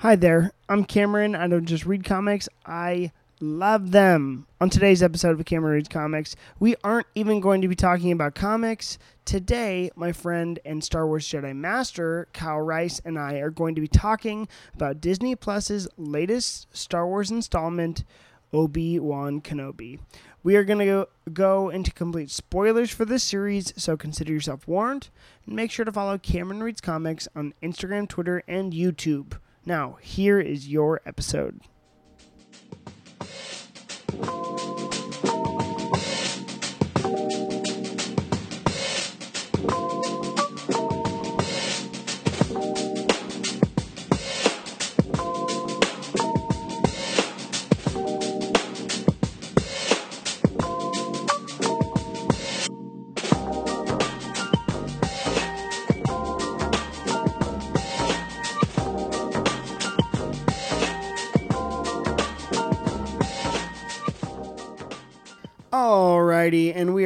Hi there, I'm Cameron. I don't just read comics, I love them. On today's episode of Cameron Reads Comics, we aren't even going to be talking about comics. Today, my friend and Star Wars Jedi Master, Kyle Rice, and I are going to be talking about Disney Plus's latest Star Wars installment, Obi Wan Kenobi. We are going to go, go into complete spoilers for this series, so consider yourself warned. And make sure to follow Cameron Reads Comics on Instagram, Twitter, and YouTube. Now, here is your episode.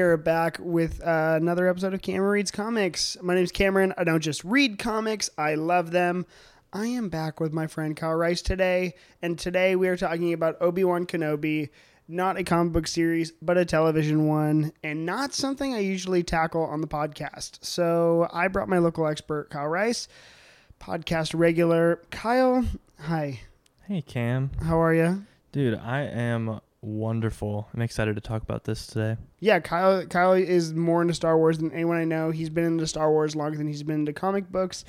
Are back with uh, another episode of Cameron Reads Comics. My name is Cameron. I don't just read comics, I love them. I am back with my friend Kyle Rice today, and today we are talking about Obi Wan Kenobi, not a comic book series, but a television one, and not something I usually tackle on the podcast. So I brought my local expert, Kyle Rice, podcast regular. Kyle, hi. Hey, Cam. How are you? Dude, I am wonderful. I'm excited to talk about this today. Yeah, Kyle Kyle is more into Star Wars than anyone I know. He's been into Star Wars longer than he's been into comic books.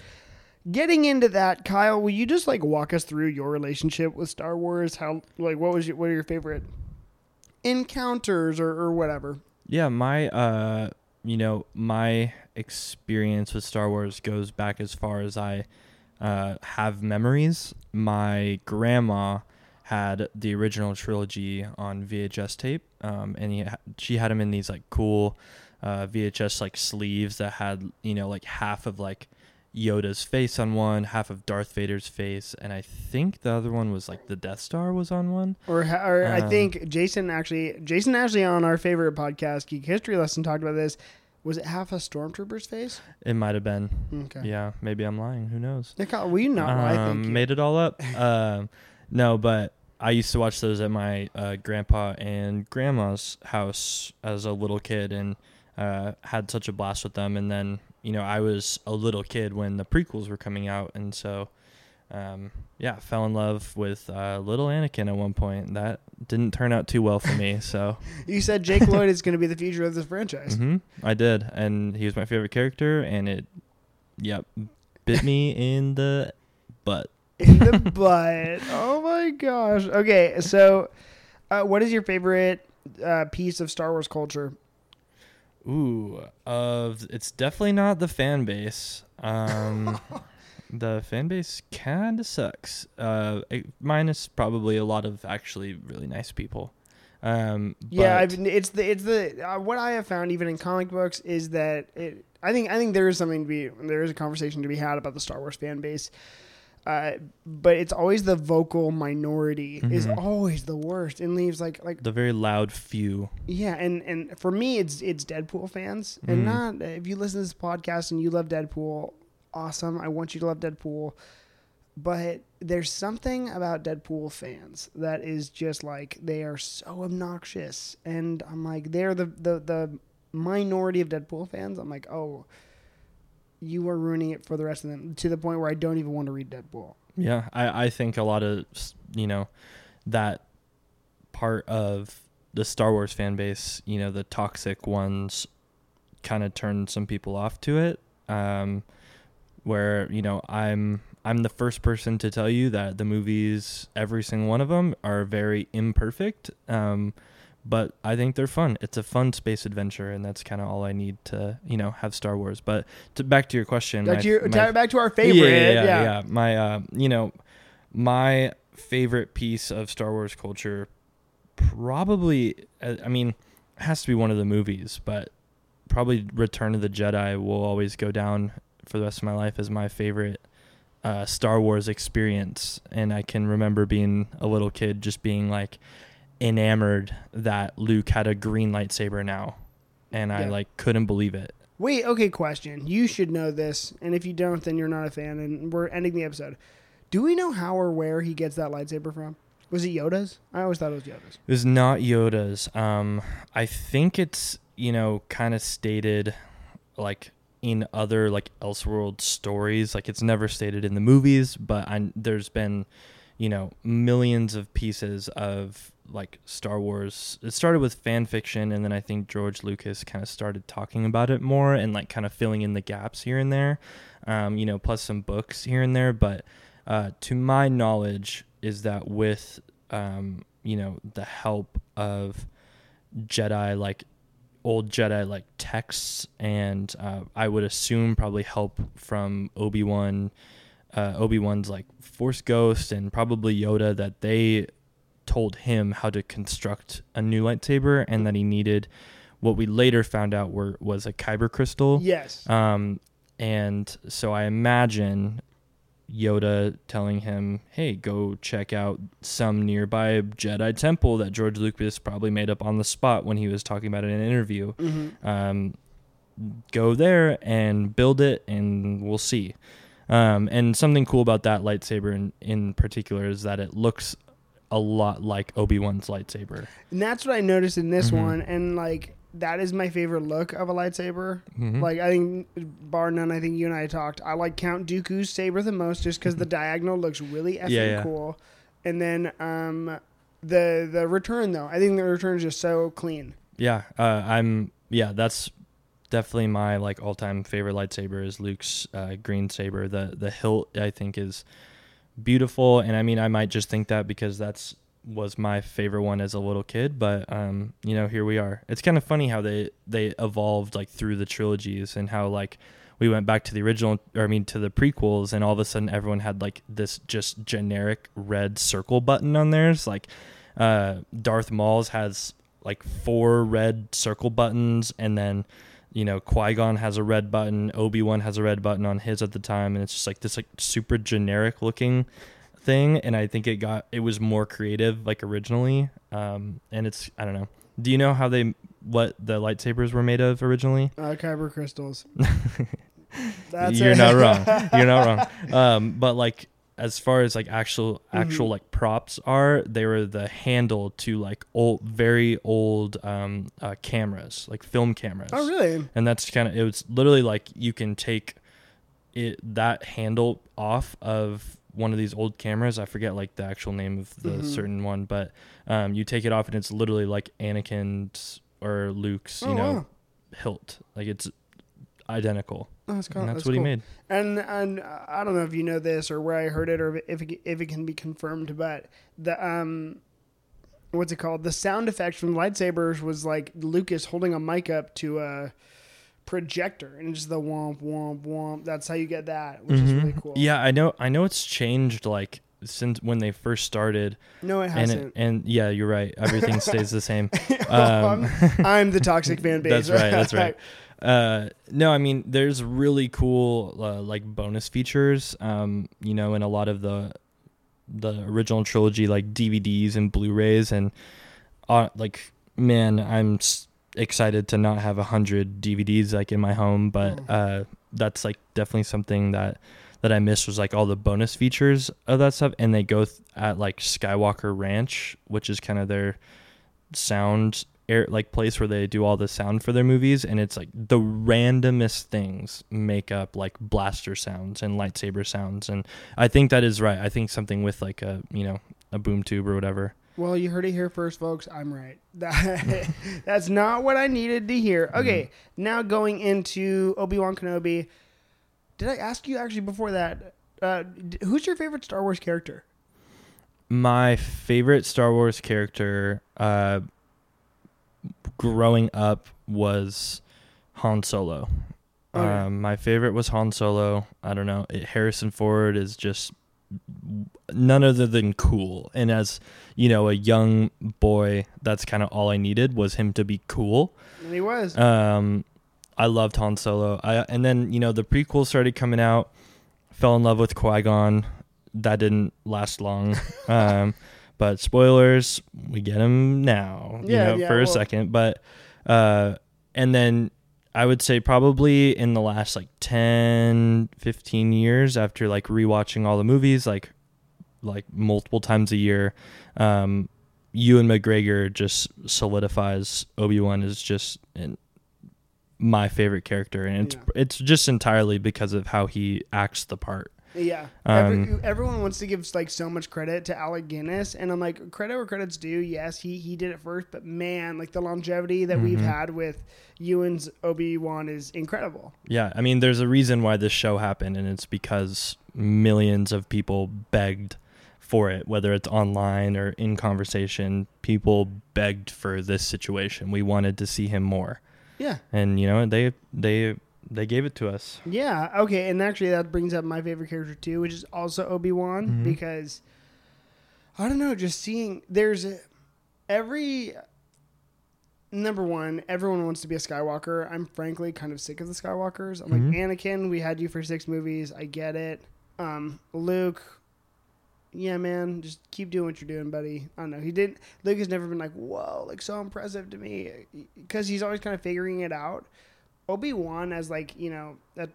Getting into that, Kyle, will you just like walk us through your relationship with Star Wars? How like what was your, what are your favorite encounters or, or whatever? Yeah, my uh you know, my experience with Star Wars goes back as far as I uh, have memories. My grandma had the original trilogy on VHS tape, um, and he she had them in these like cool uh, VHS like sleeves that had you know like half of like Yoda's face on one, half of Darth Vader's face, and I think the other one was like the Death Star was on one. Or, or I Um, think Jason actually Jason actually on our favorite podcast Geek History lesson talked about this. Was it half a stormtrooper's face? It might have been. Okay. Yeah, maybe I'm lying. Who knows? Yeah, Kyle, will you not lie? um, Thank you. made it all up. um, no, but I used to watch those at my uh, grandpa and grandma's house as a little kid, and uh, had such a blast with them. And then you know I was a little kid when the prequels were coming out, and so um, yeah, fell in love with uh, little Anakin at one point. That didn't turn out too well for me. So You said Jake Lloyd is going to be the future of this franchise. hmm I did, and he was my favorite character, and it, yep, bit me in the butt. In the butt. Oh my gosh. Okay, so uh, what is your favorite uh, piece of Star Wars culture? Ooh, of it's definitely not the fan base. Um, the fan base kind of sucks. Uh, it- minus probably a lot of actually really nice people. Um, Yeah, I've, it's the it's the uh, what I have found even in comic books is that it. I think I think there is something to be there is a conversation to be had about the Star Wars fan base. Uh, but it's always the vocal minority is Mhm. always the worst and leaves like like the very loud few. Yeah, and and for me, it's it's Deadpool fans, and Mhm. not if you listen to this podcast and you love Deadpool, awesome. I want you to love Deadpool, but there's something about Deadpool fans that is just like they are so obnoxious, and I'm like they're the the the minority of Deadpool fans. I'm like, oh, you are ruining it for the rest of them to the point where I don't even want to read Deadpool. Yeah, I I think a lot of you know that part of the Star Wars fan base, you know, the toxic ones, kind of turned some people off to it. Um, where you know I'm I'm the first person to tell you that the movies, every single one of them, are very imperfect. Um, but I think they're fun. It's a fun space adventure, and that's kind of all I need to you know have Star Wars. But to, back to your question, Back my- to, your, my- back to our favorite. yeah, Yeah, yeah, yeah. My, uh, you know, my favorite piece of Star Wars culture, probably, uh, I mean, it has to be one of the movies, but probably Return of the Jedi will always go down for the rest of my life as my favorite uh, Star Wars experience. And I can remember being a little kid, just being like enamored that Luke had a green lightsaber now, and I like couldn't believe it. Wait, okay, question. You should know this, and if you don't, then you're not a fan, and we're ending the episode. Do we know how or where he gets that lightsaber from? Was it Yoda's? I always thought it was Yoda's. It was not Yoda's. Um, I think it's you know kind of stated like in other like Elseworld stories. Like it's never stated in the movies, but I, there's been you know millions of pieces of like Star Wars. It started with fan fiction, and then I think George Lucas kind of started talking about it more and like kind of filling in the gaps here and there. Um, you know, plus some books here and there. But uh, to my knowledge, is that with um, you know the help of Jedi like old Jedi like texts, and uh, I would assume probably help from Obi Wan, uh, Obi Wan's like Force Ghost, and probably Yoda that they told him how to construct a new lightsaber, and that he needed what we later found out were was a kyber crystal. Yes. Um, and so I imagine Yoda telling him, "Hey, go check out some nearby Jedi temple that George Lucas probably made up on the spot when he was talking about it in an interview. Mm-hmm. Um, go there and build it, and we'll see." Um, and something cool about that lightsaber in, in particular is that it looks a lot like Obi Wan's lightsaber. And that's what I noticed in this Mhm. one, and like that is my favorite look of a lightsaber. Mhm. Like I think, bar none, I think you and I talked. I like Count Dooku's saber the most, just because the diagonal looks really effing Yeah, yeah. cool. And then um, the the return though, I think the return is just so clean. Yeah, uh, I'm. Yeah, that's definitely my like all time favorite lightsaber is Luke's uh, green saber. The the hilt I think is beautiful, and I mean I might just think that because that's was my favorite one as a little kid. But um, you know, here we are. It's kind of funny how they they evolved like through the trilogies and how like we went back to the original or I mean to the prequels and all of a sudden everyone had like this just generic red circle button on theirs like uh Darth Maul's has like four red circle buttons and then you know Qui-Gon has a red button Obi-Wan has a red button on his at the time and it's just like this like super generic looking thing and I think it got it was more creative like originally um and it's I don't know do you know how they what the lightsabers were made of originally Uh, kyber crystals. That's you're not wrong. You're not wrong. Um, but like as far as like actual actual Mhm. like props are, they were the handle to like old, very old um, uh, cameras, like film cameras. Oh really? And that's kind of it was literally like you can take it that handle off of one of these old cameras. I forget like the actual name of the Mhm. certain one, but um, you take it off and it's literally like Anakin's or Luke's, you Oh, know, wow. hilt. Like it's identical. Oh, that's cool. and that's, that's what cool. he made. And and I don't know if you know this or where I heard it or if it, if it can be confirmed, but the um, what's it called? The sound effect from lightsabers was like Lucas holding a mic up to a projector, and it's just the womp womp womp. That's how you get that, which is really Mhm. cool. Yeah, I know. I know it's changed like since when they first started, No, it and hasn't. it, and yeah, you're right. Everything stays the same. Um, I'm, I'm the toxic fan base. that's right. That's right. Uh, no, I mean, there's really cool uh, like bonus features. Um, you know, in a lot of the the original trilogy, like DVDs and Blu-rays, and uh, like man, I'm s- excited to not have a hundred DVDs like in my home, but Mm. uh, that's like definitely something that that I missed was like all the bonus features of that stuff, and they go th- at like Skywalker Ranch, which is kind of their sound air like place where they do all the sound for their movies and it's like the randomest things make up like blaster sounds and lightsaber sounds and I think that is right. I think something with like a you know a boom tube or whatever. Well, you heard it here first, folks. I'm right. That- That's not what I needed to hear. Okay, now going into Obi Wan Kenobi. Did I ask you actually before that? Uh, who's your favorite Star Wars character? My favorite Star Wars character uh growing up was Han Solo. Okay. Um, my favorite was Han Solo. I don't know. It, Harrison Ford is just none other than cool. And as you know, a young boy, that's kind of all I needed was him to be cool. And he was. Um, I loved Han Solo. I and then you know the prequels started coming out. Fell in love with Qui Gon. That didn't last long. um, but spoilers, we get him now. You Yeah, know, yeah, for a well- second. But uh, and then I would say probably in the last like 10, 15 years after like rewatching all the movies, like like multiple times a year, um, Ewan McGregor just solidifies Obi Wan is just in, my favorite character, and it's Yeah. it's just entirely because of how he acts the part. Yeah, Um, Every, everyone wants to give like so much credit to Alec Guinness, and I'm like, credit where credit's due. Yes, he he did it first, but man, like the longevity that we've Mhm. had with Ewan's Obi Wan is incredible. Yeah, I mean, there's a reason why this show happened, and it's because millions of people begged for it, whether it's online or in conversation. People begged for this situation. We wanted to see him more, Yeah, and you know, they they they gave it to us. yeah, okay, and actually that brings up my favorite character too, which is also Obi Wan Mhm. because I don't know, just seeing there's a, every number one, everyone wants to be a Skywalker. I'm frankly kind of sick of the Skywalkers. I'm Mhm. like Anakin, we had you for six movies. I get it. Um, Luke, yeah, man, just keep doing what you're doing, buddy. I don't know. He didn't. Luke has never been like, whoa, like so impressive to me, because he's always kind of figuring it out. Obi Wan as like you know a,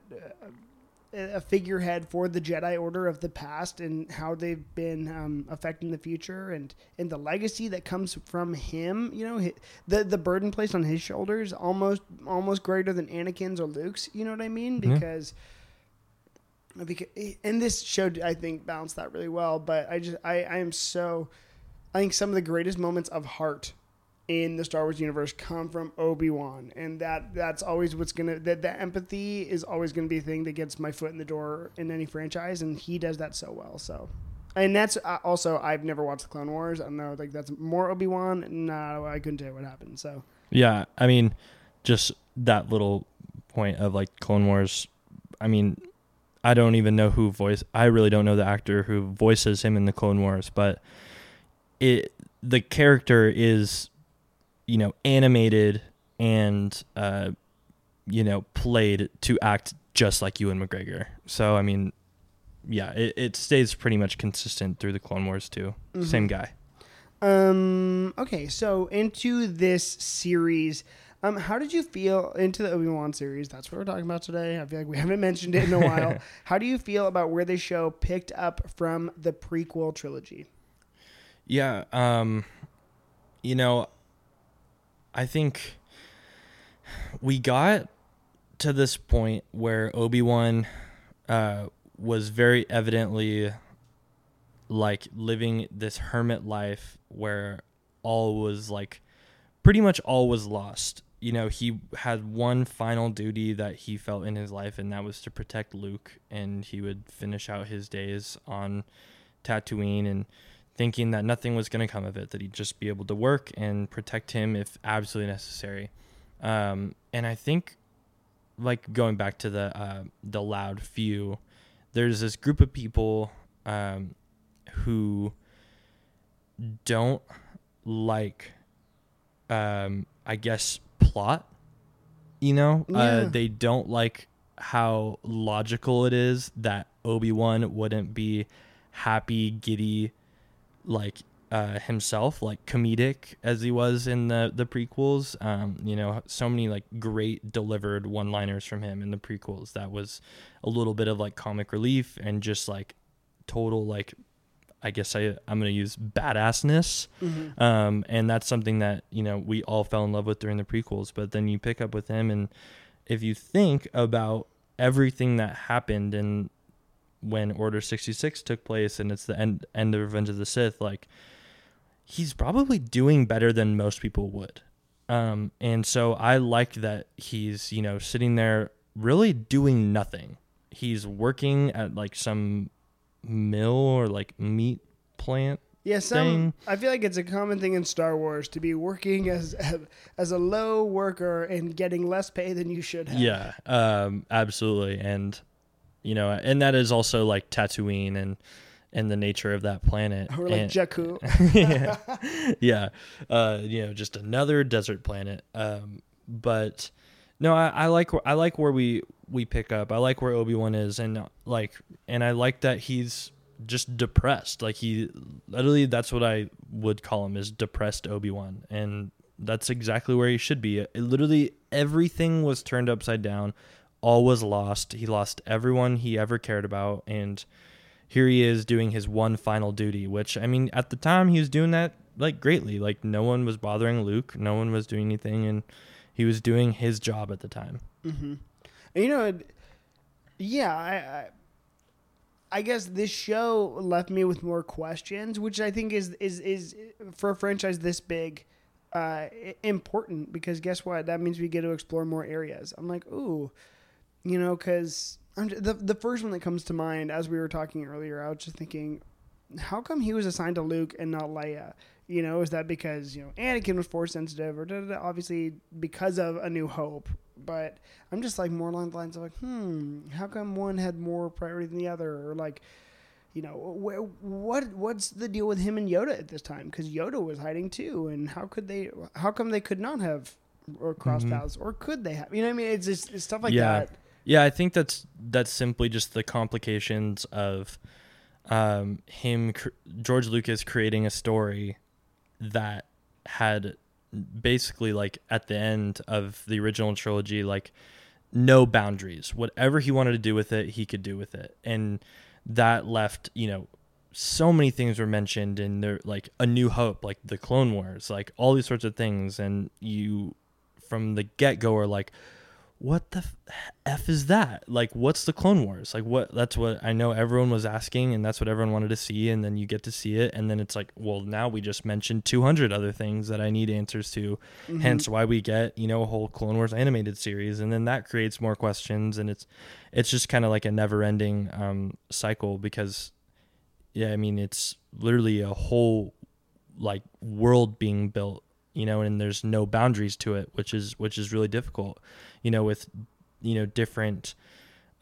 a figurehead for the Jedi Order of the past and how they've been um, affecting the future and and the legacy that comes from him. You know, the the burden placed on his shoulders almost almost greater than Anakin's or Luke's. You know what I mean? Because. Because and this show I think balanced that really well, but I just I, I am so I think some of the greatest moments of heart in the Star Wars universe come from Obi Wan, and that that's always what's gonna that the empathy is always gonna be a thing that gets my foot in the door in any franchise, and he does that so well. So, and that's uh, also I've never watched the Clone Wars. I don't know, like that's more Obi Wan. No, I couldn't tell what happened. So Yeah, I mean, just that little point of like Clone Wars. I mean, I don't even know who voice. I really don't know the actor who voices him in the Clone Wars, but it the character is, you know, animated and uh, you know, played to act just like Ewan McGregor. So I mean, yeah, it, it stays pretty much consistent through the Clone Wars too. Same guy. Um. Okay. So into this series, um, how did you feel into the Obi Wan series? That's what we're talking about today. I feel like we haven't mentioned it in a while. how do you feel about where the show picked up from the prequel trilogy? Yeah, um you know, I think we got to this point where Obi-Wan uh was very evidently like living this hermit life where all was like pretty much all was lost. You know, he had one final duty that he felt in his life and that was to protect Luke and he would finish out his days on Tatooine and thinking that nothing was going to come of it, that he'd just be able to work and protect him if absolutely necessary. Um, and I think, like going back to the uh, the loud few, there's this group of people um, who don't like, um, I guess, plot. You know, Yeah. uh, they don't like how logical it is that Obi Wan wouldn't be happy, giddy, like uh, himself, like comedic as he was in the the prequels. Um, you know, so many like great delivered one liners from him in the prequels. That was a little bit of like comic relief and just like total like I guess I I'm gonna use badassness. Um, and that's something that you know we all fell in love with during the prequels. But then you pick up with him, and if you think about everything that happened and when Order 66 took place and it's the end end of Revenge of the Sith, like he's probably doing better than most people would. Um, and so I like that he's, you know, sitting there really doing nothing. He's working at like some mill or like meat plant. Yeah, some. thing. I feel like it's a common thing in Star Wars to be working as as a low worker and getting less pay than you should have. Yeah, um, absolutely. And you know, and that is also like Tatooine and and the nature of that planet. Or like And- Jakku. yeah, yeah. Uh, you know, just another desert planet. Um, but no, I, I like I like where we we pick up. I like where Obi Wan is, and like, and I like that he's just depressed. Like he literally, that's what I would call him is depressed Obi Wan, and that's exactly where he should be. It, literally everything was turned upside down. All was lost. He lost everyone he ever cared about and here he is doing his one final duty, which I mean at the time he was doing that like greatly. Like no one was bothering Luke, no one was doing anything and he was doing his job at the time. Mm-hmm. You know, it- yeah, I, I, I guess this show left me with more questions, which I think is is is for a franchise this big, uh, important because guess what? That means we get to explore more areas. I'm like, ooh, you know, because the the first one that comes to mind as we were talking earlier, I was just thinking, how come he was assigned to Luke and not Leia? You know, is that because you know Anakin was force sensitive, or da, da, da, obviously because of A New Hope? But I'm just like more along the lines of like, hmm, how come one had more priority than the other, or like, you know, wh- what what's the deal with him and Yoda at this time? Because Yoda was hiding too, and how could they? How come they could not have or cross Mhm. paths, or could they have? You know, what I mean, it's just it's stuff like Yeah. that. Yeah, I think that's that's simply just the complications of um, him, cr- George Lucas, creating a story that had basically like at the end of the original trilogy, like no boundaries. Whatever he wanted to do with it, he could do with it, and that left you know so many things were mentioned in there, like a New Hope, like the Clone Wars, like all these sorts of things, and you from the get go are like what the f-, f is that? Like, what's the Clone Wars? Like, what? That's what I know everyone was asking, and that's what everyone wanted to see. And then you get to see it, and then it's like, well, now we just mentioned 200 other things that I need answers to. Mhm. Hence, why we get you know a whole Clone Wars animated series, and then that creates more questions, and it's it's just kind of like a never-ending um, cycle because, yeah, I mean, it's literally a whole like world being built you know and there's no boundaries to it which is which is really difficult you know with you know different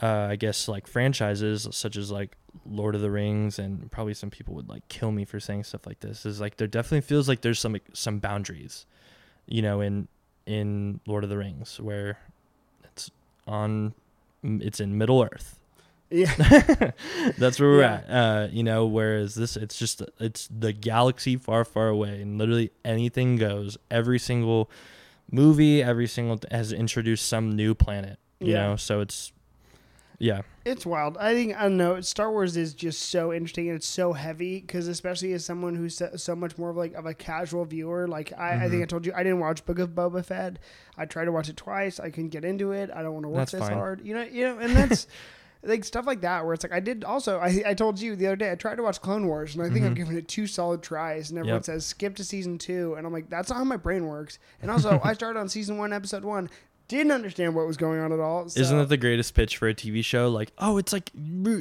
uh i guess like franchises such as like lord of the rings and probably some people would like kill me for saying stuff like this is like there definitely feels like there's some some boundaries you know in in lord of the rings where it's on it's in middle earth Yeah. that's where we're Yeah. at. Uh, you know, whereas this, it's just it's the galaxy far, far away, and literally anything goes. Every single movie, every single has introduced some new planet. You Yeah. know, so it's yeah, It's wild. I think I don't know. Star Wars is just so interesting and it's so heavy because especially as someone who's so, so much more of like of a casual viewer. Like I, I think Mhm. I told you I didn't watch Book of Boba Fett. I tried to watch it twice. I couldn't get into it. I don't want to work That's this fine. hard. You know. You know. And that's. Like stuff like that, where it's like I did also. I, I told you the other day I tried to watch Clone Wars, and I think I've Mhm. given it two solid tries. And everyone Yep. says skip to season two, and I'm like, that's not how my brain works. And also, I started on season one, episode one, didn't understand what was going on at all. So. isn't that the greatest pitch for a TV show? Like, oh, it's like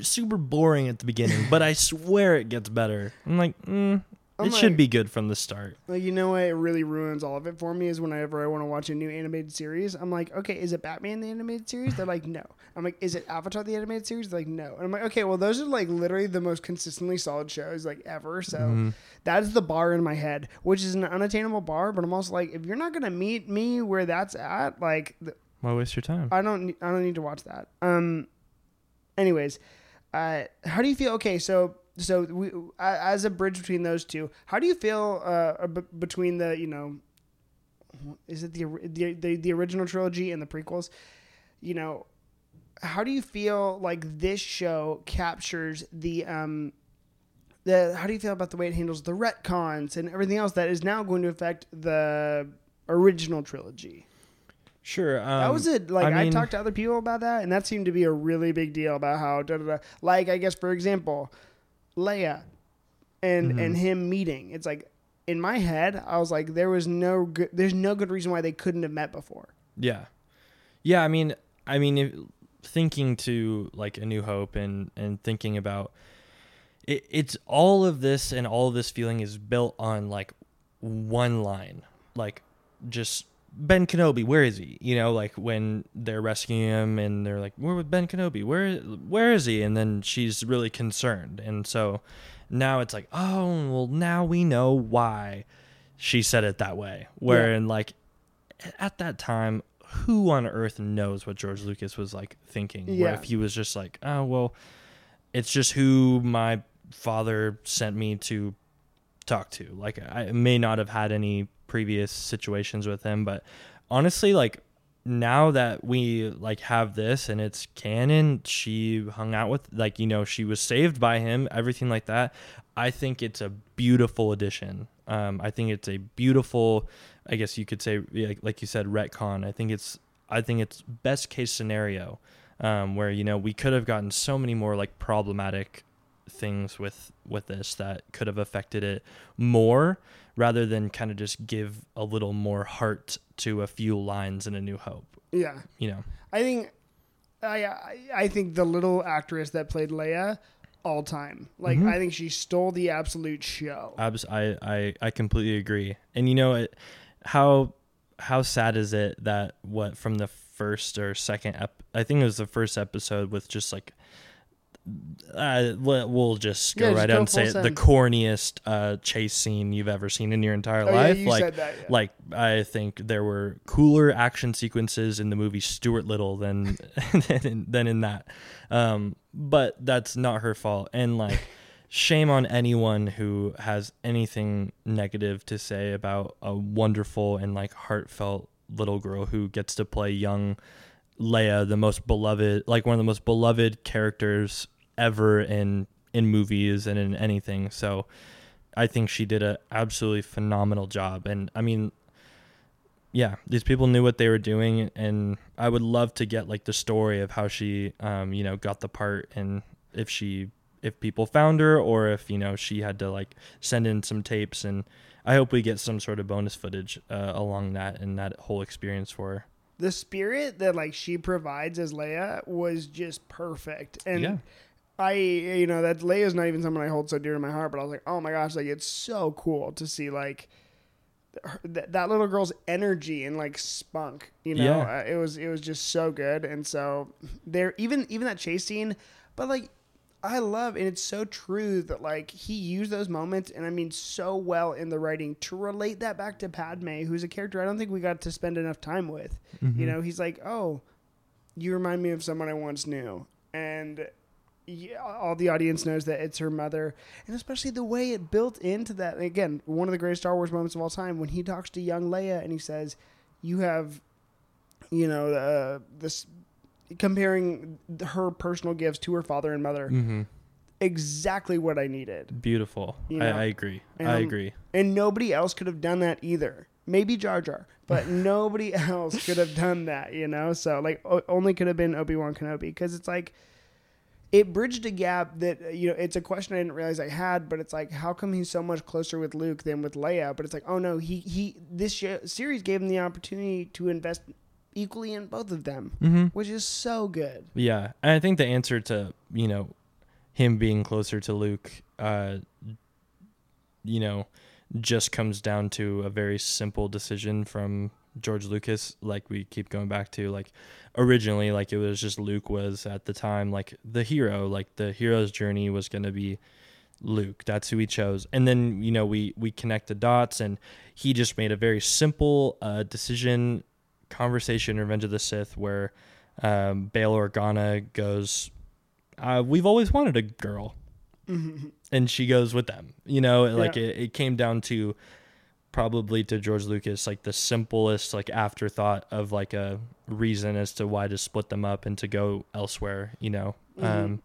super boring at the beginning, but I swear it gets better. I'm like, mm, I'm it should be good from the start. Like, you know what? It really ruins all of it for me is whenever I want to watch a new animated series. I'm like, okay, is it Batman the animated series? They're like, no. I'm like, is it Avatar the animated series? They're like, no. And I'm like, okay, well, those are like literally the most consistently solid shows like ever. So Mhm. that is the bar in my head, which is an unattainable bar. But I'm also like, if you're not gonna meet me where that's at, like, Why waste your time? I don't, I don't need to watch that. Um. Anyways, uh, how do you feel? Okay, so so we as a bridge between those two, how do you feel uh, b- between the you know, is it the, the the the original trilogy and the prequels? You know, how do you feel like this show captures the um. The, how do you feel about the way it handles the retcons and everything else that is now going to affect the original trilogy? Sure. Um, That was it. Like I I, talked to other people about that, and that seemed to be a really big deal about how da da da. Like I guess for example, Leia and Mhm. and him meeting. It's like in my head, I was like, there was no good. There's no good reason why they couldn't have met before. Yeah, yeah. I mean, I mean, if, thinking to like a New Hope and and thinking about it, it's all of this and all of this feeling is built on like one line, like just Ben Kenobi. Where is he? You know, like when they're rescuing him and they're like, "Where with Ben Kenobi? Where where is he?" And then she's really concerned, and so now it's like, oh, well, now we know why she said it that way. Where Yeah. like at that time, who on earth knows what George Lucas was like thinking? Where Yeah. if he was just like, oh well, it's just who my father sent me to talk to. Like I may not have had any previous situations with him, but honestly, like now that we like have this and it's canon, she hung out with like you know she was saved by him, everything like that. I think it's a beautiful addition. Um, I think it's a beautiful, I guess you could say, like, like you said, retcon. I think it's I think it's best case scenario um, where you know we could have gotten so many more like problematic things with with this that could have affected it more rather than kind of just give a little more heart to a few lines in a new hope Yeah, you know I think I I, think the little actress that played Leia, all time. Like Mhm. I think she stole the absolute show. Abs- I, I I completely agree. And you know it, how how sad is it that what from the first or second ep- I think it was the first episode with just like uh, we'll just go Yeah, right out and say it, the corniest uh, chase scene you've ever seen in your entire oh, life. yeah, like that. Yeah. like I think there were cooler action sequences in the movie Stuart Little than than, in, than in that. Um, but that's not her fault. And like, shame on anyone who has anything negative to say about a wonderful and like heartfelt little girl who gets to play young Leia, the most beloved, like one of the most beloved characters ever in in movies and in anything. So I think she did an absolutely phenomenal job. And I mean, yeah, these people knew what they were doing, and I would love to get like the story of how she, um, you know, got the part, and if she, if people found her, or if you know she had to like send in some tapes, and I hope we get some sort of bonus footage uh, along that and that whole experience for her. the spirit that like she provides as Leia was just perfect. And Yeah. I, you know, that Leia's not even someone I hold so dear to my heart, but I was like, oh my gosh, like it's so cool to see like her, that, that little girl's energy and like spunk. You know, Yeah. uh, it was it was just so good. And so there, even even that chase scene, but like. I love, and it's so true that like he used those moments, and I mean so well in the writing to relate that back to Padme, who's a character I don't think we got to spend enough time with. Mm-hmm. You know, he's like, "Oh, you remind me of someone I once knew," and yeah, all the audience knows that it's her mother, and especially the way it built into that. and Again, one of the greatest Star Wars moments of all time when he talks to young Leia and he says, "You have, you know, uh, this." Comparing her personal gifts to her father and mother, Mm-hmm. exactly what I needed. Beautiful. You I, know, I agree. I um, agree. And nobody else could have done that either. Maybe Jar Jar, but nobody else could have done that, you know? So, like, o- only could have been Obi Wan Kenobi because it's like, it bridged a gap that, uh, you know, it's a question I didn't realize I had, but it's like, how come he's so much closer with Luke than with Leia? But it's like, oh no, he, he, this sh- series gave him the opportunity to invest equally in both of them, Mm-hmm. which is so good. Yeah, and I think the answer to you know him being closer to Luke, uh, you know, just comes down to a very simple decision from George Lucas. Like we keep going back to, like originally, like it was just Luke was at the time like the hero, like the hero's journey was going to be Luke. That's who he chose. And then, you know, we we connect the dots and he just made a very simple uh, decision conversation in Revenge of the Sith where um, Bail Organa goes, uh, "We've always wanted a girl," and she goes with them. You know, like Yeah. it, it came down to probably to George Lucas like the simplest like afterthought of like a reason as to why to split them up and to go elsewhere. You know, um,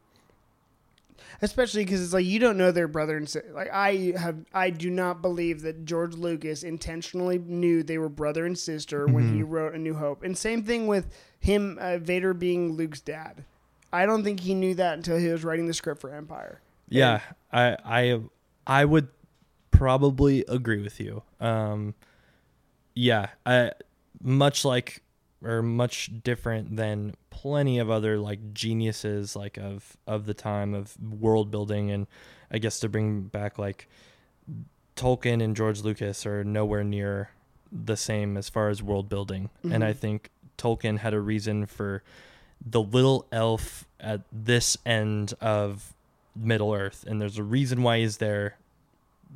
especially because it's like you don't know their brother and sister. Like I have, I do not believe that George Lucas intentionally knew they were brother and sister when he wrote A New Hope. And same thing with him, uh, Vader being Luke's dad. I don't think he knew that until he was writing the script for Empire. Yeah, I I I would probably agree with you. Um, yeah, I much like or much different than plenty of other like geniuses like of of the time of world building and I guess to bring back like Tolkien and George Lucas are nowhere near the same as far as world building. And I think Tolkien had a reason for the little elf at this end of Middle Earth, and there's a reason why he's there,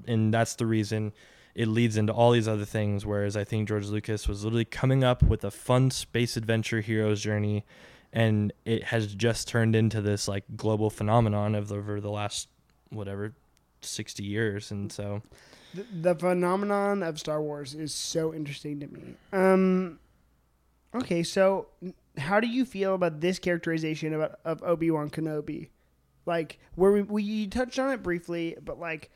and that's the reason it leads into all these other things. Whereas I think George Lucas was literally coming up with a fun space adventure hero's journey, and it has just turned into this like global phenomenon of over the last whatever 60 years and so the, the phenomenon of Star Wars is so interesting to me. Um, okay, so how do you feel about this characterization of, of Obi Wan Kenobi? Like, where we, we touched on it briefly, but like,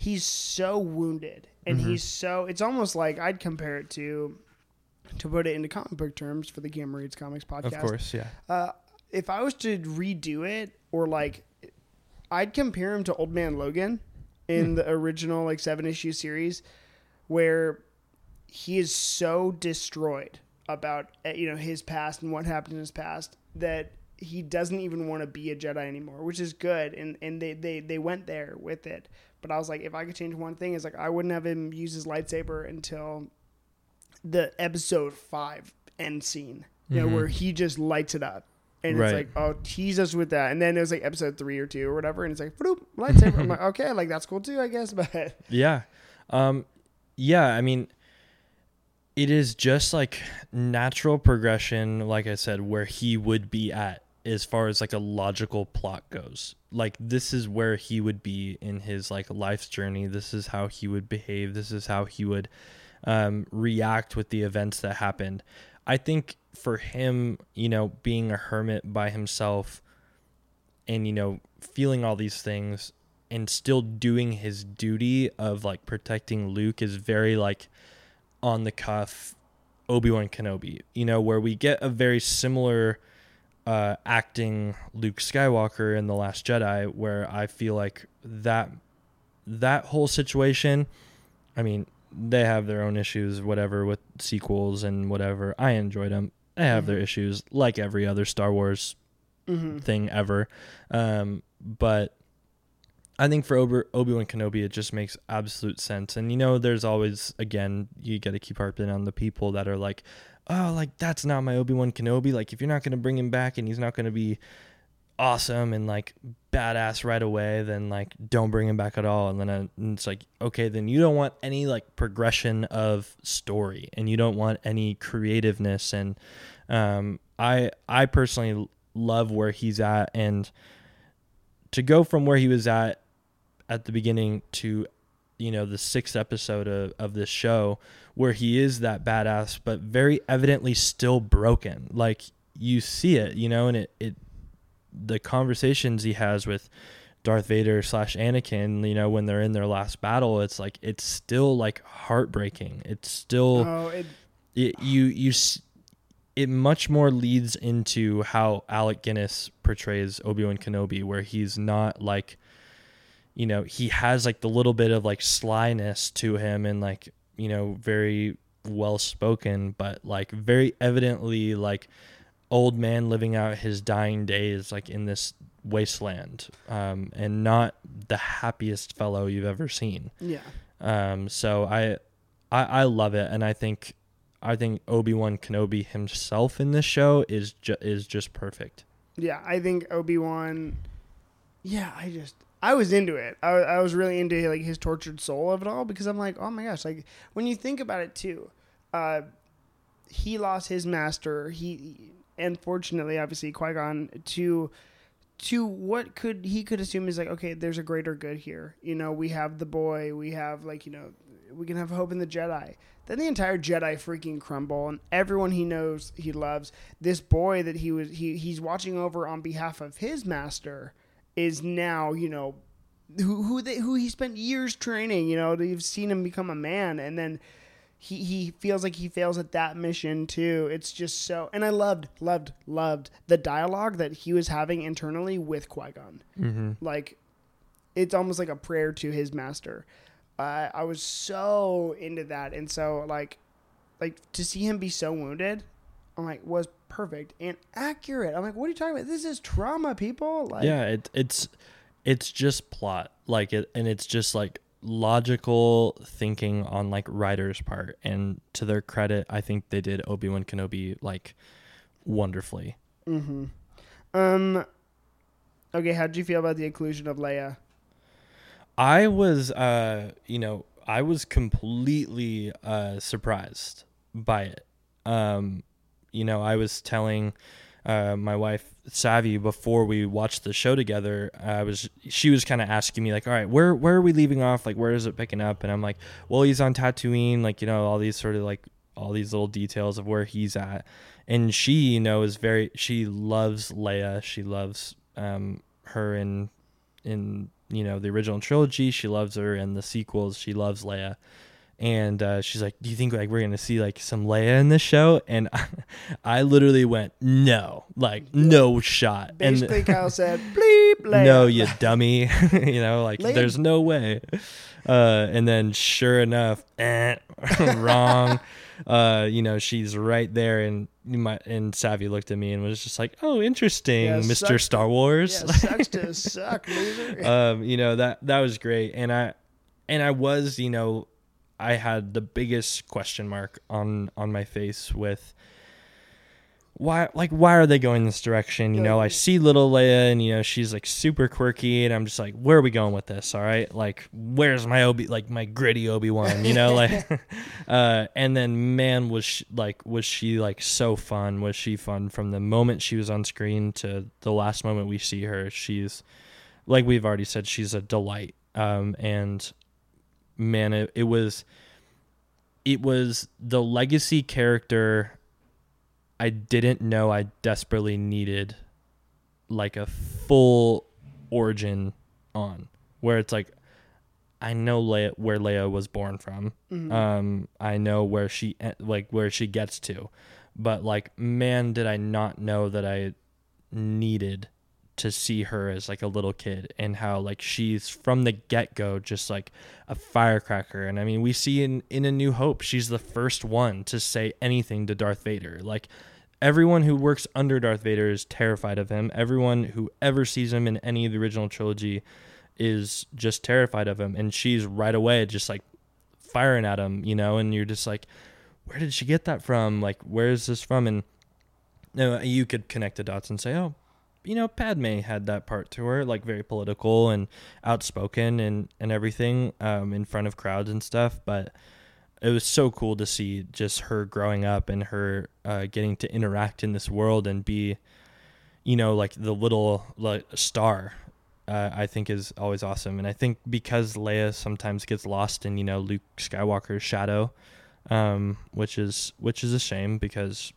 he's so wounded, and Mhm. he's so. It's almost like I'd compare it to, to put it into comic book terms for the Cameron Reads Comics podcast. of course yeah Uh, if I was to redo it, or like, I'd compare him to Old Man Logan in Hmm. the original like seven issue series, where he is so destroyed about uh, you know his past and what happened in his past that he doesn't even want to be a Jedi anymore, which is good. And and they they they went there with it. But I was like, if I could change one thing, is like I wouldn't have him use his lightsaber until the episode five end scene, you know, where he just lights it up. And Right. it's like, oh, tease us with that. And then it was like episode three or two or whatever. And it's like, bloop, lightsaber. I'm like, okay, like that's cool too, I guess. But Yeah. Um yeah, I mean it is just like natural progression like I said where he would be at as far as like a logical plot goes. Like this is where he would be in his like life's journey. This is how he would behave. This is how he would um react with the events that happened. I think for him, you know, being a hermit by himself and you know feeling all these things and still doing his duty of like protecting Luke is very like on the cuff Obi-Wan Kenobi, you know, where we get a very similar uh acting Luke Skywalker in The Last Jedi where I feel like that that whole situation I mean, they have their own issues whatever with sequels and whatever. I enjoyed them. They have their issues like every other Star Wars mhm. thing ever. Um, but I think for Obi Wan Kenobi, it just makes absolute sense. And you know, there's always again, you got to keep harping on the people that are like, oh, like that's not my Obi Wan Kenobi. Like if you're not gonna bring him back and he's not gonna be awesome and like badass right away, then like don't bring him back at all. And then I, and it's like, okay, then you don't want any like progression of story, and you don't want any creativeness. And um, I I personally love where he's at, and to go from where he was at at the beginning to you know the sixth episode of, of this show where he is that badass but very evidently still broken. Like you see it you know and it, it the conversations he has with darth vader slash anakin you know when they're in their last battle it's like it's still like heartbreaking. It's still Oh, it, it, you you it much more leads into how Alec Guinness portrays Obi-Wan Kenobi where he's not like you know he has like the little bit of like slyness to him and like you know very well spoken but like very evidently like old man living out his dying days like in this wasteland um and not the happiest fellow you've ever seen yeah. um, so I, I, I love it, and I think, I think Obi Wan Kenobi himself in this show is ju- is just perfect. Yeah, I think Obi Wan. Yeah, I just I was into it. I, I was really into like his tortured soul of it all because I'm like, oh my gosh, like when you think about it too, uh, he lost his master. He unfortunately, obviously, Qui Gon to to what could he could assume is like okay there's a greater good here you know we have the boy we have like you know we can have hope in the jedi then the entire jedi freaking crumble and everyone he knows he loves this boy that he was he, he's watching over on behalf of his master is now you know who who they, who he spent years training you know you've seen him become a man and then he, he feels like he fails at that mission too. It's just so, and I loved, loved, loved the dialogue that he was having internally with Qui Gon. Mm-hmm. Like, it's almost like a prayer to his master. Uh, I was so into that, and so like, like to see him be so wounded, I'm like, was perfect and accurate. I'm like, what are you talking about? This is trauma, people. Like, yeah, it, it's it's just plot, like it, and it's just like logical thinking on like writers' part. And to their credit, I think they did Obi Wan Kenobi like wonderfully. Mm-hmm. Um. Okay, how did you feel about the inclusion of Leia? I was, uh, you know, I was completely uh, surprised by it. Um, you know, I was telling uh, my wife Savvy before we watched the show together, I was she was kind of asking me like, all right, where where are we leaving off? Like, where is it picking up? And I'm like, well, he's on Tatooine, like you know all these sort of like all these little details of where he's at. And she, you know, is very she loves Leia. She loves um, her in in you know the original trilogy. She loves her in the sequels. She loves Leia and uh, she's like, "Do you think like we're gonna see like some Leia in this show?" And I, I literally went, "No, like no shot." Basically, and Kyle said, "Bleep, Leia." no, you dummy. you know, like Leia- there's no way. Uh, and then sure enough, eh, wrong. uh, you know, she's right there, and might. And Savvy looked at me and was just like, "Oh, interesting, Yeah, Mister Star Wars." Yeah, sucks to suck, loser. um, you know that that was great, and I and I was, you know, I had the biggest question mark on on my face with why like why are they going this direction? You know i see little leia and you know she's like super quirky and i'm just like where are we going with this? All right? Like where's my obi like my gritty obi-wan you know? Like uh and then man was she, like was she like so fun? Was she fun from the moment she was on screen to the last moment we see her? She's like we've already said she's a delight. Um and man it, it was it was the legacy character I didn't know I desperately needed like a full origin on where it's like I know Leia, where Leia was born from. Mm-hmm. Um I know where she e- like where she gets to. But like man did I not know that I needed to see her as like a little kid and how like she's from the get-go just like a firecracker. And i mean we see in in a new hope she's the first one to say anything to darth vader. Like everyone who works under darth vader is terrified of him. Everyone who ever sees him in any of the original trilogy is just terrified of him. And she's right away just like firing at him you know? And you're just like where did she get that from? Like where is this from? And you, know, you could connect the dots and say oh you know, Padme had that part to her, like very political and outspoken and and everything um, in front of crowds and stuff. But it was so cool to see just her growing up and her uh, getting to interact in this world and be, you know, like the little like star. Uh, I think is always awesome, and I think because Leia sometimes gets lost in you know Luke Skywalker's shadow, um, which is which is a shame because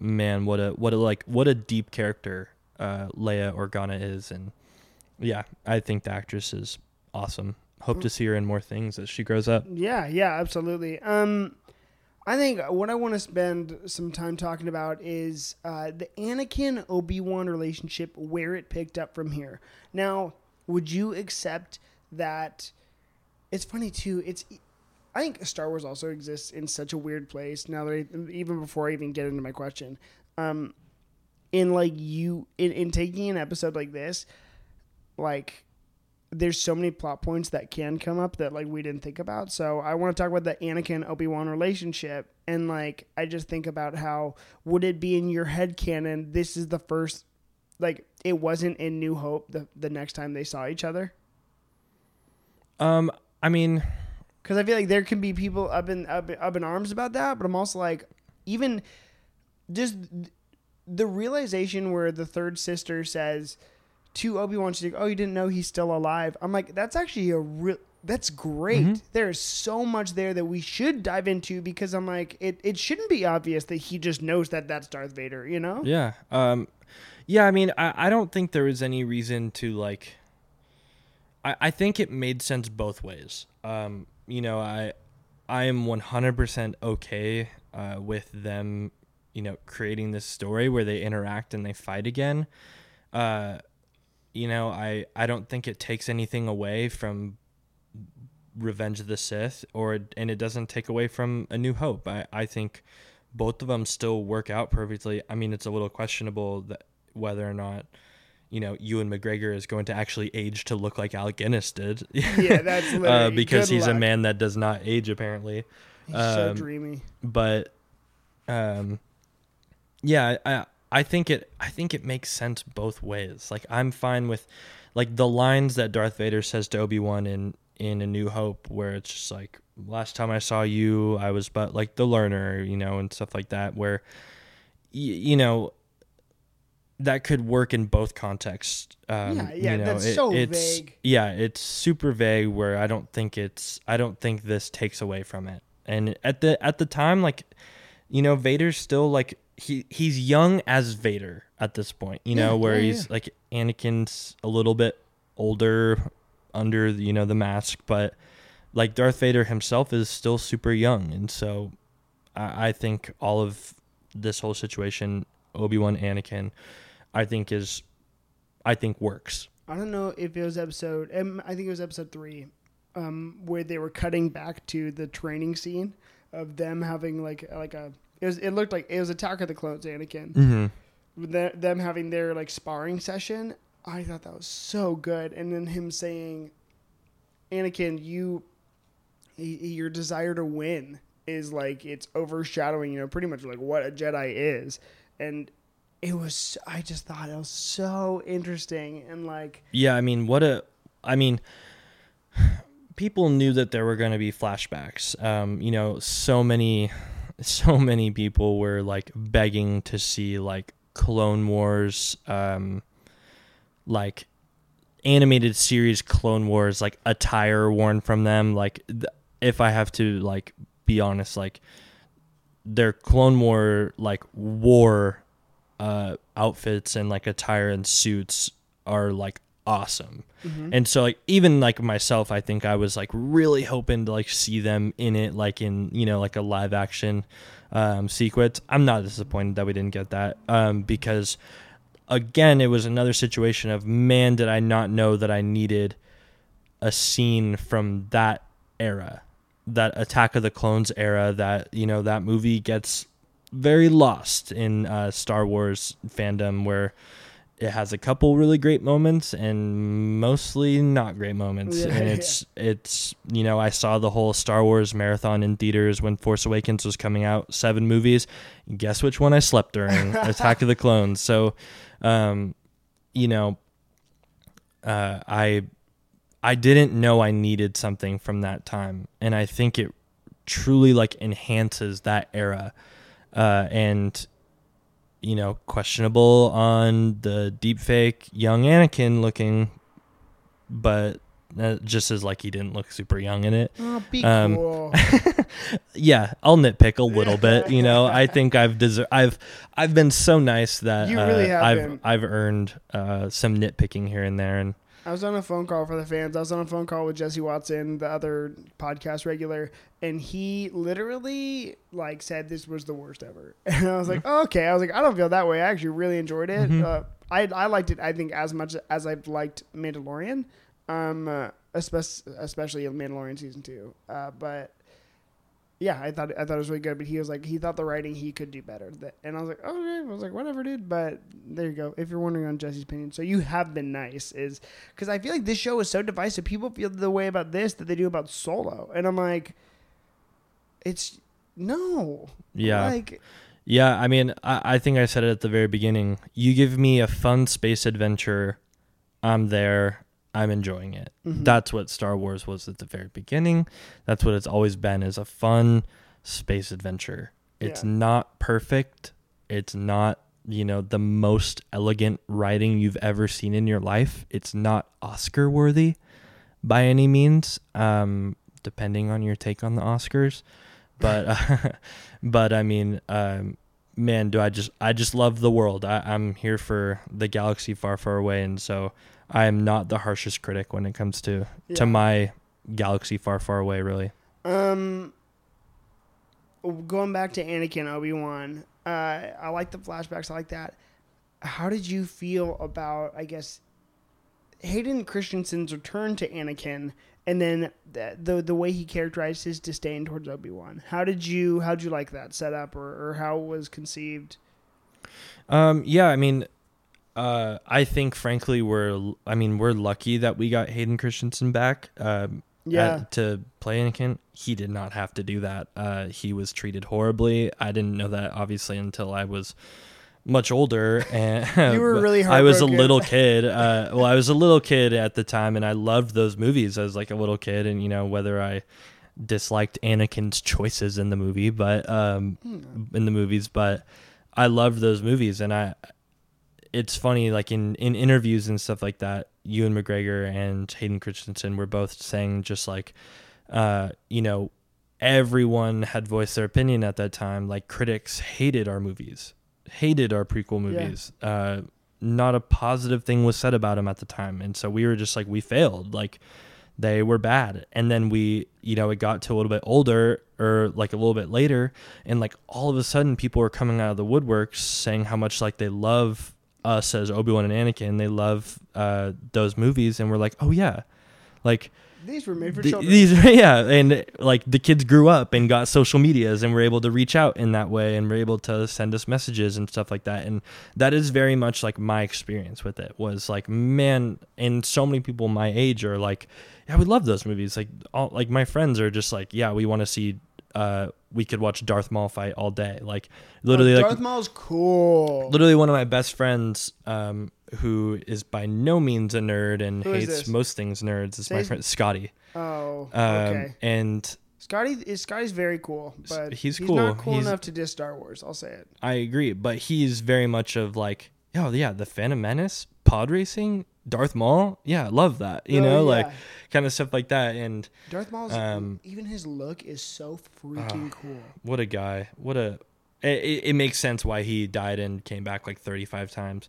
man, what a what a like what a deep character uh, Leia Organa is, and yeah, I think the actress is awesome. Hope to see her in more things as she grows up. Yeah, yeah, absolutely. Um, I think what I want to spend some time talking about is uh, the Anakin Obi Wan relationship, where it picked up from here. Now, would you accept that? It's funny too. It's I think Star Wars also exists in such a weird place. Now that I, even before I even get into my question, um, in like you in, in taking an episode like this, like there's so many plot points that can come up that like we didn't think about. So I want to talk about the Anakin Obi Wan relationship, and like I just think about how would it be in your head canon? This is the first, like it wasn't in New Hope the the next time they saw each other. Um, I mean, Because I feel like there can be people up in up, up in arms about that, but I'm also like, even just the realization where the third sister says to Obi Wan, she's like, "Oh, you didn't know he's still alive." I'm like, that's actually a real. That's great. Mhm. There is so much there that we should dive into because I'm like, it, it shouldn't be obvious that he just knows that that's Darth Vader, you know? yeah, um, yeah. I mean, I, I don't think there was any reason to like. I, I think it made sense both ways. Um, you know, I I am 100% okay uh, with them, you know, creating this story where they interact and they fight again. Uh, you know, I I don't think it takes anything away from Revenge of the Sith, or and it doesn't take away from A New Hope. I I think both of them still work out perfectly. I mean, it's a little questionable that whether or not you know Ewan McGregor is going to actually age to look like Alec Guinness did. Yeah, that's uh, because good he's a man that does not age apparently. He's so Um, dreamy. But um, yeah, I I think it I think it makes sense both ways. Like I'm fine with like the lines that Darth Vader says to Obi Wan in in A New Hope, where it's just like last time I saw you, I was but like the learner, you know, and stuff like that. Where y- you know that could work in both contexts. Um, Yeah, yeah, you know, that's so it's, vague. Yeah, it's super vague. Where I don't think it's. I don't think this takes away from it. And at the at the time, like, you know, Vader's still like he he's young as Vader at this point. You know, Yeah, where yeah, he's like Anakin's a little bit older under you know the mask, but like Darth Vader himself is still super young, and so I, I think all of this whole situation, Obi Wan, Anakin, I think is, I think works. I don't know if it was episode. Um, I think it was episode three, um, where they were cutting back to the training scene of them having like like a. It was. It looked like it was Attack of the Clones, Anakin. Mm-hmm. With the, them having their like sparring session. I thought that was so good, and then him saying, "Anakin, you, your desire to win is like it's overshadowing, you know, pretty much like what a Jedi is," and it was. I just thought it was so interesting and like. Yeah, I mean, what a, I mean, people knew that there were going to be flashbacks. Um, you know, so many, so many people were like begging to see like Clone Wars, um, like animated series Clone Wars, like attire worn from them. Like, th- if I have to like be honest, like their Clone War like war uh outfits and like attire and suits are like awesome. And so like even like myself, I think I was like really hoping to like see them in it like in, you know, like a live action um sequence. I'm not disappointed that we didn't get that. Um because again, it was another situation of man did I not know that I needed a scene from that era. That Attack of the Clones era that, you know, that movie gets very lost in uh, Star Wars fandom where it has a couple really great moments and mostly not great moments. Yeah, and yeah. it's it's you know, I saw the whole Star Wars marathon in theaters when Force Awakens was coming out, seven movies. Guess which one I slept during? Attack of the Clones. So um you know uh I I didn't know I needed something from that time and I think it truly like enhances that era uh, and you know questionable on the deep fake young Anakin looking, but uh, just as like he didn't look super young in it. Oh, be Um, cool. Yeah, I'll nitpick a little bit. You know, I think I've deser- I've I've been so nice that uh, really I've been. I've earned uh, some nitpicking here and there, and I was on a phone call for the fans. I was on a phone call with Jesse Watson, the other podcast regular, and he literally like said this was the worst ever. And I was like, oh, okay. I was like, I don't feel that way. I actually really enjoyed it. Mhm. Uh, I I liked it. I think as much as I've liked Mandalorian, um, uh, especially especially Mandalorian season two. Uh, but yeah, I thought I thought it was really good. But he was like, he thought the writing he could do better. And I was like, oh, okay. I was like, whatever, dude. But there you go. If you're wondering on Jesse's opinion, so you have been nice, is because I feel like this show is so divisive. People feel the way about this that they do about Solo, and I'm like, it's no, yeah, like Yeah, I mean, I, I think I said it at the very beginning. You give me a fun space adventure, I'm there. I'm enjoying it. Mhm. That's what Star Wars was at the very beginning. That's what it's always been is a fun space adventure. It's Yeah. not perfect. It's not, you know, the most elegant writing you've ever seen in your life. It's not Oscar worthy by any means, um, depending on your take on the Oscars. But uh, but I mean, um, man, do I just I just love the world. I, I'm here for the galaxy far, far away, and so I am not the harshest critic when it comes to Yeah. to my galaxy far, far away. Really, Um, going back to Anakin Obi Wan, uh, I like the flashbacks. I like that. How did you feel about, I guess, Hayden Christensen's return to Anakin, and then the the, the way he characterized his disdain towards Obi Wan? How did you how did you like that setup, or, or how it was conceived? um, yeah. I mean, uh, I think frankly we're I mean we're lucky that we got Hayden Christensen back. Um, Yeah, at- to play Anakin. He did not have to do that. Uh, he was treated horribly. I didn't know that obviously until I was much older and You were really I was a little kid. Uh, well, I was a little kid at the time, and I loved those movies as like a little kid. And you know whether I disliked Anakin's choices in the movie, but um, Hmm. in the movies, but I loved those movies, and I it's funny, like in in interviews and stuff like that, Ewan McGregor and Hayden Christensen were both saying just like, uh, you know, everyone had voiced their opinion at that time. Like critics hated our movies, hated our prequel movies. Uh, not a positive thing was said about them at the time, and so we were just like, we failed. Like they were bad. And then we, you know, it got to a little bit older or like a little bit later, and like all of a sudden people were coming out of the woodworks saying how much like they love us as Obi Wan and Anakin. They love uh, those movies, and we're like, oh yeah, like These were made for th- children. these yeah, and like the kids grew up and got social medias and were able to reach out in that way and were able to send us messages and stuff like that. And that is very much like my experience with it was like, man, and so many people my age are like, yeah, we love those movies. Like all like my friends are just like, yeah, we want to see. Uh, we could watch Darth Maul fight all day. Like literally, Oh, like Darth Maul's cool. literally one of my best friends um, who is by no means a nerd and Who hates most things nerds is Say my friend Scotty. Oh, Um, okay. And Scotty is Scotty's very cool, but he's he's cool. not cool He's- enough to diss Star Wars. I'll say it. I agree, but he's very much of like, oh yeah, the Phantom Menace, pod racing, Darth Maul, yeah, love that, you Oh, know, yeah. like kind of stuff like that. And Darth Maul's um, even his look is so freaking cool. what a guy, what a. It, it- it makes sense why he died and came back like 35 times,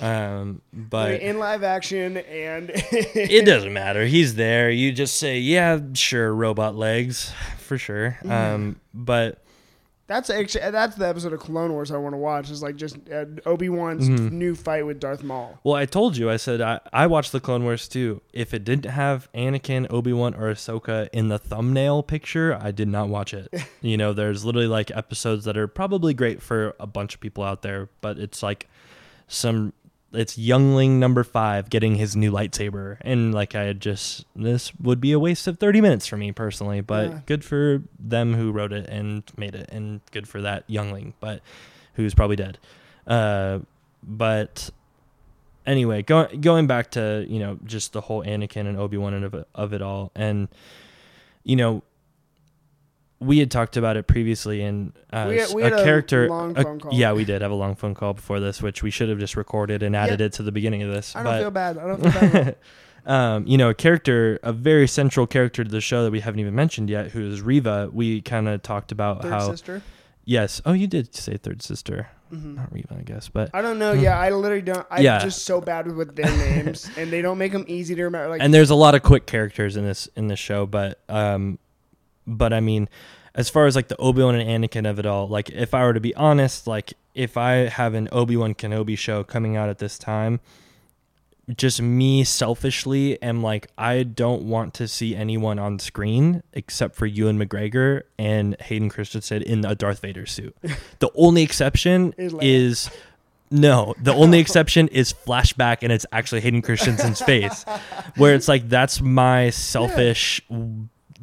um, but in live action and it doesn't matter. He's there. You just say, yeah, sure, robot legs, for sure. Um, but That's actually that's the episode of Clone Wars I want to watch. Is like just uh, Obi Wan's Mm-hmm. new fight with Darth Maul. Well, I told you, I said I, I watched the Clone Wars too. If it didn't have Anakin, Obi Wan, or Ahsoka in the thumbnail picture, I did not watch it. you know, there's literally like episodes that are probably great for a bunch of people out there, but it's like some it's youngling number five getting his new lightsaber. And like i had just this would be a waste of 30 minutes for me personally but Yeah. good for them who wrote it and made it and good for that youngling but who's probably dead. Uh but anyway going going back to you know just the whole anakin and obi-wan and of of it all. And you know we had talked about it previously and uh, We had- we a character long a- phone call. yeah we did have a long phone call before this which we should have just recorded and added it to the beginning of this I don't but feel bad. I don't feel bad. um, you know, a character, a very central character to the show that we haven't even mentioned yet, who is Reva. We kind of talked about Third how, sister. yes, oh, you did say third sister, hmm not Reva, I guess, but I don't know. Yeah, I literally don't. I'm Yeah. just so bad with their names, and they don't make them easy to remember. Like, and there's a lot of quick characters in this in this show, but um, but I mean, as far as like the Obi Wan and Anakin of it all, like if I were to be honest, like if I have an Obi Wan Kenobi show coming out at this time, just me selfishly am like I don't want to see anyone on screen except for Ewan McGregor and Hayden Christensen in a Darth Vader suit. the only exception Is is no, the only exception is flashback and it's actually Hayden Christensen's face. Where it's like that's my selfish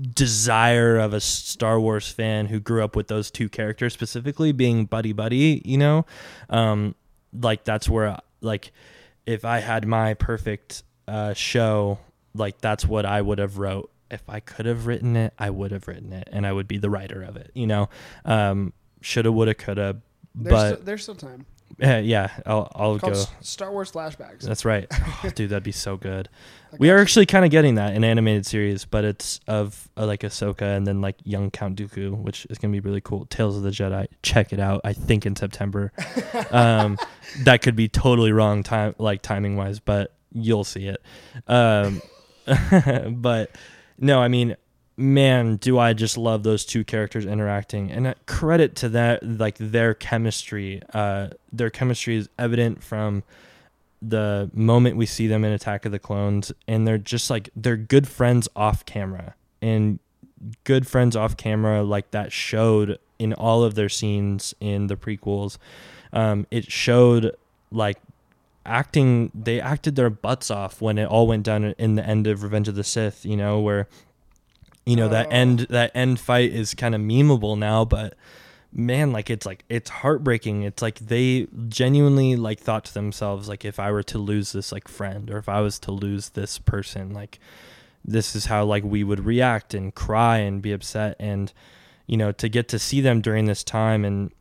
desire of a Star Wars fan who grew up with those two characters specifically being buddy buddy, you know? Um like that's where like if I had my perfect uh show, like that's what I would have wrote. If I could have written it, I would have written it and I would be the writer of it, you know? Um shoulda woulda coulda there's, but still, there's still time. uh, yeah, I'll I'll go. Star Wars flashbacks. That's right. Oh, dude, that'd be so good. Like, We are actually kind of getting that in animated series, but it's of uh, like Ahsoka and then like young Count Dooku, which is gonna be really cool. Tales of the Jedi. Check it out. I think in September. um, that could be totally wrong time, like timing wise, but you'll see it. Um, but no, I mean, man, do I just love those two characters interacting, and uh, credit to that, like their chemistry. Uh, their chemistry is evident from the moment we see them in Attack of the Clones, and they're just like they're good friends off camera, and good friends off camera like that showed in all of their scenes in the prequels. Um, it showed like acting they acted their butts off when it all went down in the end of Revenge of the Sith, you know, where you know that Oh. end that end fight is kind of memeable now, but man, like it's like it's heartbreaking. It's like they genuinely like thought to themselves like if I were to lose this like friend or if I was to lose this person, like this is how like we would react and cry and be upset and you know to get to see them during this time and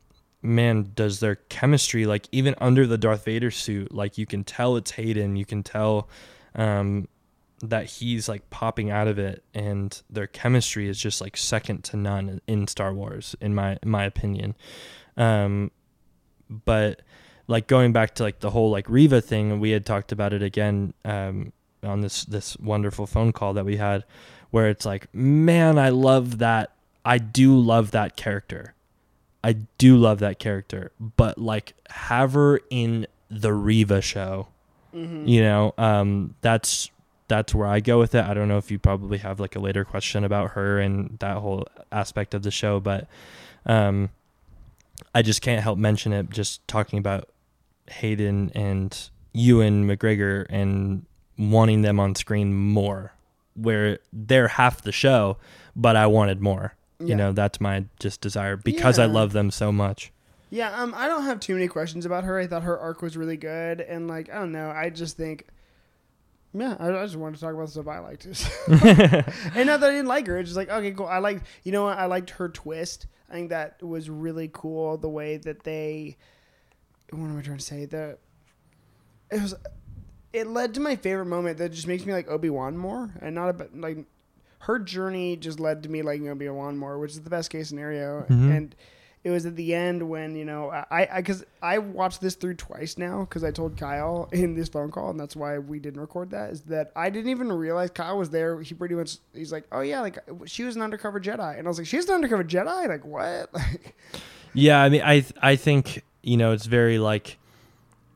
man, does their chemistry like even under the Darth Vader suit, like you can tell it's Hayden, you can tell um, that he's like popping out of it, and their chemistry is just like second to none in Star Wars, in my in my opinion. Um, but like going back to like the whole like Reva thing, we had talked about it again um, on this this wonderful phone call that we had, where it's like, man, I love that. I do love that character. I do love that character, but like have her in the Reva show, Mm-hmm. you know, um, that's that's where I go with it. I don't know if you probably have like a later question about her and that whole aspect of the show, but um, I just can't help mention it. Just talking about Hayden and Ewan McGregor and wanting them on screen more, where they're half the show, but I wanted more. Yeah. You know, that's my just desire because I love them so much. Yeah, um, I don't have too many questions about her. I thought her arc was really good, and like I don't know, I just think, yeah, I, I just wanted to talk about the stuff I liked. and not that I didn't like her, it's just like okay, cool. I liked, you know, what? I liked her twist. I think that was really cool. The way that they, what am I trying to say? The, it was, it led to my favorite moment that just makes me like Obi Wan more, and not about like, her journey just led to me liking Obi Wan more, which is the best case scenario, Mhm. and it was at the end when you know I I because I, watched this through twice now because I told Kyle in this phone call and that's why we didn't record that is that I didn't even realize Kyle was there. He pretty much he's like, oh yeah, like uh, she was an undercover Jedi, and I was like, she's an undercover Jedi, like what? Yeah, I mean, I I think you know it's very like,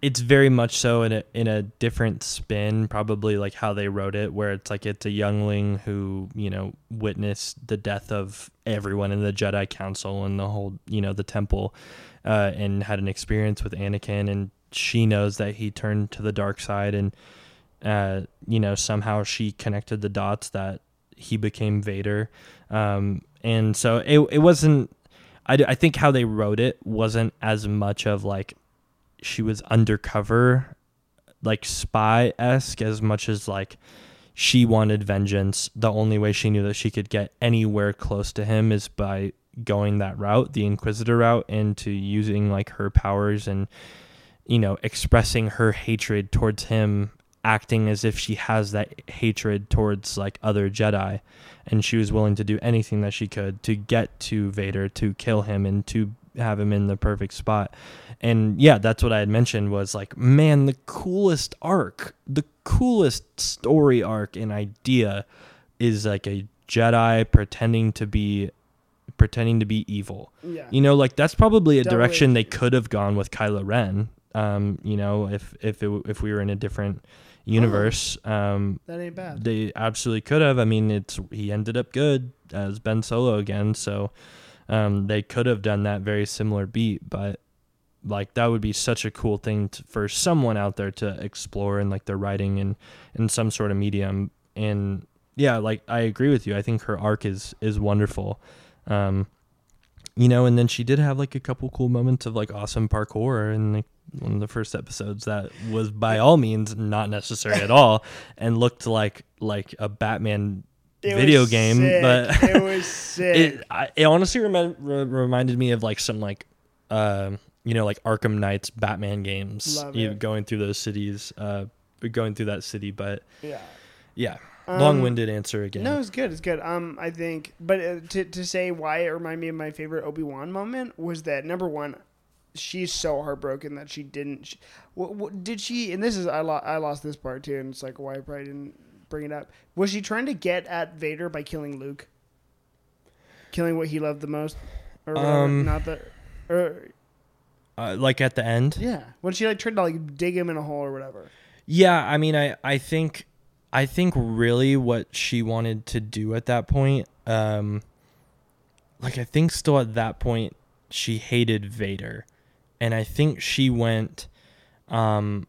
it's very much so in a in a different spin, probably like how they wrote it, where it's like it's a youngling who you know witnessed the death of everyone in the Jedi Council and the whole you know the temple, uh, and had an experience with Anakin, and she knows that he turned to the dark side, and uh, you know somehow she connected the dots that he became Vader, um, and so it it wasn't. I, I think how they wrote it wasn't as much of like she was undercover, like spy esque, as much as like she wanted vengeance. The only way she knew that she could get anywhere close to him is by going that route, the Inquisitor route, and to using like her powers and you know expressing her hatred towards him acting as if she has that hatred towards like other Jedi and she was willing to do anything that she could to get to Vader to kill him and to have him in the perfect spot. And yeah, that's what I had mentioned was like, man, the coolest arc, the coolest story arc and idea is like a Jedi pretending to be pretending to be evil. yeah, You know, like that's probably a Double direction they could have gone with Kylo Ren. Um, you know, if if it, if we were in a different universe, um, that ain't bad. they absolutely could have. I mean, it's he ended up good as Ben Solo again, so um, they could have done that very similar beat, but like that would be such a cool thing to, for someone out there to explore in like their writing and in some sort of medium. And yeah, like I agree with you. I think her arc is is wonderful. Um, you know, and then she did have like a couple cool moments of like awesome parkour in like one of the first episodes that was by all means not necessary at all and looked like like a Batman It video game, sick. but it was sick. it I, it honestly remi- re- reminded me of like some like um you know like Arkham Knights Batman games Love you it. going through those cities uh going through that city but yeah. yeah Um, long-winded answer again No, it's good. It's good. Um, I think, but uh, to to say why it reminded me of my favorite Obi Wan moment was that number one, she's so heartbroken that she didn't. She, what, what, did she? And this is I lost I lost this part too, and it's like why I probably didn't bring it up. Was she trying to get at Vader by killing Luke? Killing what he loved the most, or whatever, Um, not the, or uh, like at the end yeah, when she like tried to like dig him in a hole or whatever. Yeah, I mean, I I think I think really what she wanted to do at that point, um, like I think still at that point she hated Vader, and I think she went, um,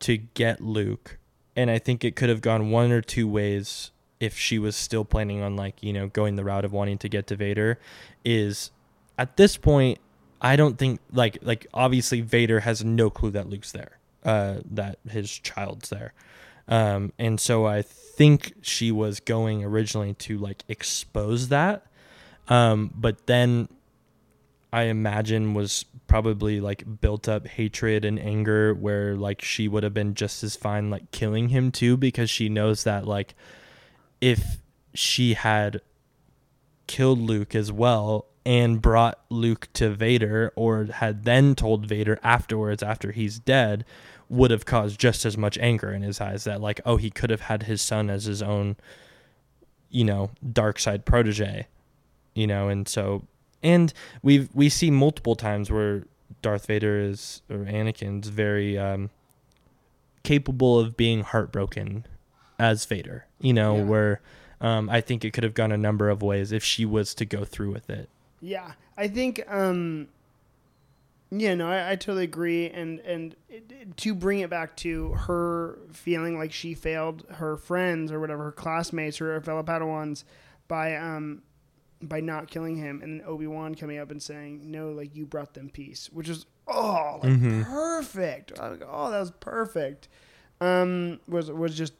to get Luke, and I think it could have gone one or two ways if she was still planning on like you know going the route of wanting to get to Vader, is at this point I don't think like like obviously Vader has no clue that Luke's there, uh, that his child's there, um, and so I think she was going originally to like expose that, um, but then I imagine was probably like built up hatred and anger where like she would have been just as fine like killing him too because she knows that like if she had killed Luke as well and brought Luke to Vader or had then told Vader afterwards after he's dead would have caused just as much anger in his eyes that like oh he could have had his son as his own you know dark side protege you know and so and we we see multiple times where Darth Vader is or Anakin's very um capable of being heartbroken as Vader you know Yeah. where um I think it could have gone a number of ways if she was to go through with it Yeah, I think. um Yeah, no, I, I totally agree. And and it, it- to bring it back to her feeling like she failed her friends or whatever, her classmates or her fellow Padawans by um by not killing him, and then Obi Wan coming up and saying, "No, like you brought them peace," which is oh, like Mhm. perfect. Like, oh, that was perfect. Um, was was just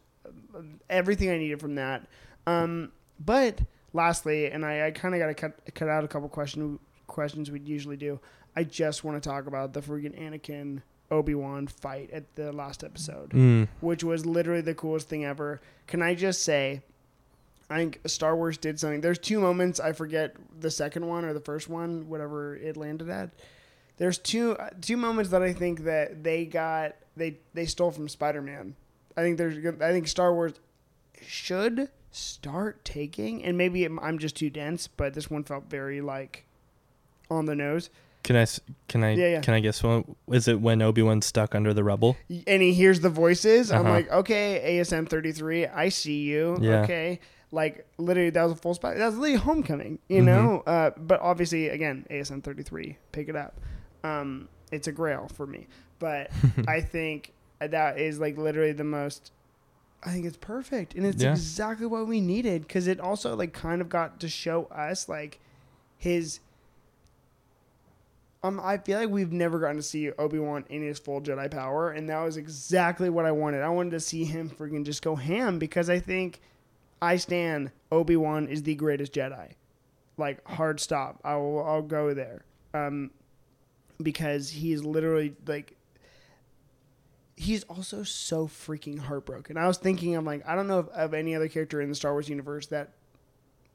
everything I needed from that. Um, but lastly, and I, I kind of got to cut cut out a couple question questions we'd usually do. I just want to talk about the freaking Anakin Obi Wan fight at the last episode, mm. which was literally the coolest thing ever. Can I just say? I think Star Wars did something. There's two moments. I forget the second one or the first one, whatever it landed at. There's two uh, two moments that I think that they got they they stole from Spider Man. I think there's I think Star Wars should start taking, and maybe it- I'm just too dense, but this one felt very like on the nose. Can I can I Yeah, yeah. can I guess one? Is it when Obi Wan's stuck under the rubble? and he hears the voices. I'm Uh-huh. like, okay, ASM 33, I see you. Yeah. Okay. Like, literally, that was a full spot. That was literally homecoming, you Mhm. know? Uh, but obviously, again, ASM 33, pick it up. Um, it's a grail for me. But I think that is like literally the most. I think it's perfect, and it's Yeah. exactly what we needed because it also like kind of got to show us like his. Um, I feel like we've never gotten to see Obi Wan in his full Jedi power, and that was exactly what I wanted. I wanted to see him freaking just go ham because I think I stand Obi Wan is the greatest Jedi, like hard stop. I will I'll go there, um, because he's literally like he's also so freaking heartbroken. I was thinking, I'm like, I don't know of, of any other character in the Star Wars universe that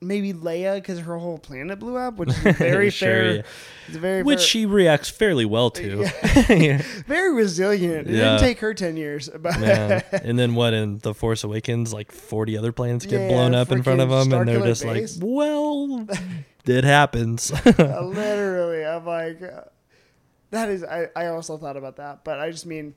maybe Leia because her whole planet blew up, which is very Sure, fair. yeah. It's very Which fair, she reacts fairly well to. Yeah. very resilient. It didn't take her ten years. And then what in The Force Awakens, like 40 other planets get blown up in front of them, and they're just Base. like, well, it happens. Literally, I'm like, uh, that is. I, I also thought about that, but I just mean,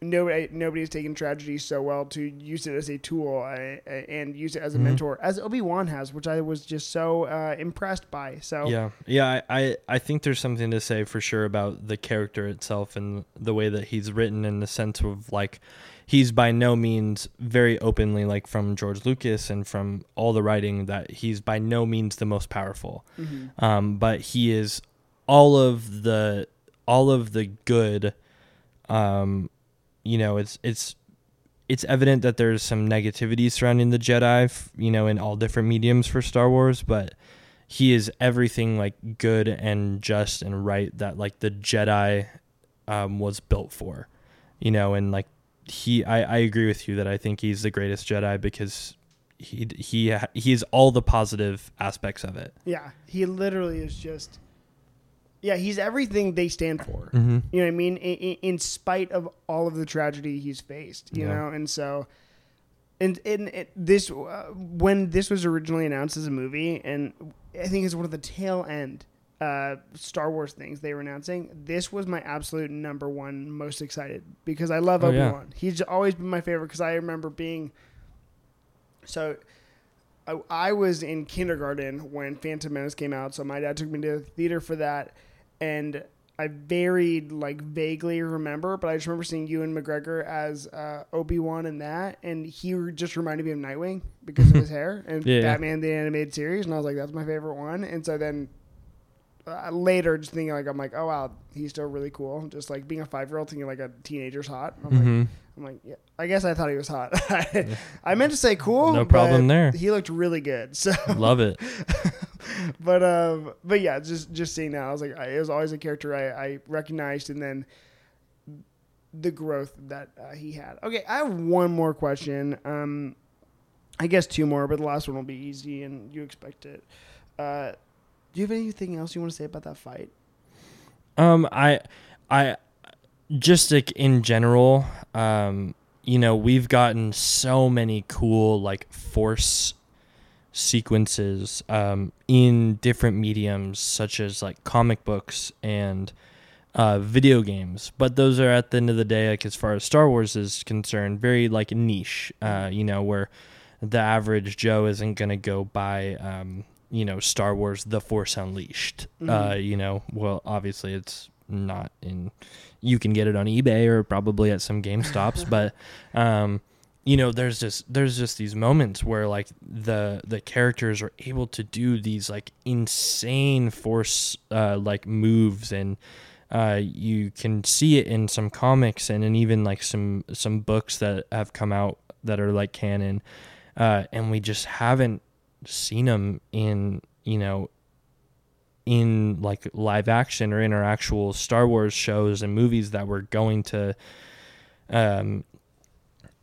nobody nobody's taken tragedy so well to use it as a tool I, I- and use it as a Mhm. mentor, as Obi Wan has, which I was just so uh, impressed by. So Yeah, yeah. I, I think there's something to say for sure about the character itself and the way that he's written in the sense of like he's by no means very openly like from George Lucas and from all the writing that he's by no means the most powerful. mhm. Um, but he is all of the all of the good. Um, you know, it's it's it's evident that there's some negativity surrounding the Jedi, you know, in all different mediums for Star Wars, but he is everything like good and just and right that like the Jedi um, was built for, you know, and like he, I, I agree with you that I think he's the greatest Jedi because he he he's all the positive aspects of it. yeah, he literally is just. Yeah, he's everything they stand for. Mm-hmm. You know what I mean? In, in, in spite of all of the tragedy he's faced, you Yeah. know, and so, and and it, this uh, when this was originally announced as a movie, and I think it's one of the tail end uh, Star Wars things they were announcing. This was my absolute number one most excited because I love Oh, Obi yeah. Wan. He's always been my favorite because I remember being so. I, I was in kindergarten when Phantom Menace came out, so my dad took me to the theater for that, and I very like vaguely remember, but I just remember seeing Ewan McGregor as uh, Obi Wan in that, and he just reminded me of Nightwing because of his hair and Yeah. Batman the animated series, and I was like, that's my favorite one. And so then uh, later, just thinking like, I'm like, oh wow, he's still really cool. Just like being a five year old thinking like a teenager's hot. I'm like, Mm-hmm. I'm like, yeah, I guess I thought he was hot. I meant to say cool. No problem there. He looked really good. So Love it. but um, but yeah, just just seeing that, I was like, I, it was always a character I, I recognized, and then the growth that uh, he had. Okay, I have one more question. Um, I guess two more, but the last one will be easy, and you expect it. Uh, do you have anything else you want to say about that fight? Um, I, I, just like in general, um, you know, we've gotten so many cool like force sequences um, in different mediums, such as like comic books and uh, video games. But those are at the end of the day, like as far as Star Wars is concerned, very like niche. Uh, you know, where the average Joe isn't gonna go buy. Um, you know, Star Wars: The Force Unleashed. Mm-hmm. Uh, you know, well, obviously it's not in. You can get it on eBay or probably at some Game Stops, but um, you know, there's just there's just these moments where like the the characters are able to do these like insane force uh, like moves and. Uh, you can see it in some comics and in even like some some books that have come out that are like canon, uh, and we just haven't seen them in you know in like live action or in our actual Star Wars shows and movies that we're going to um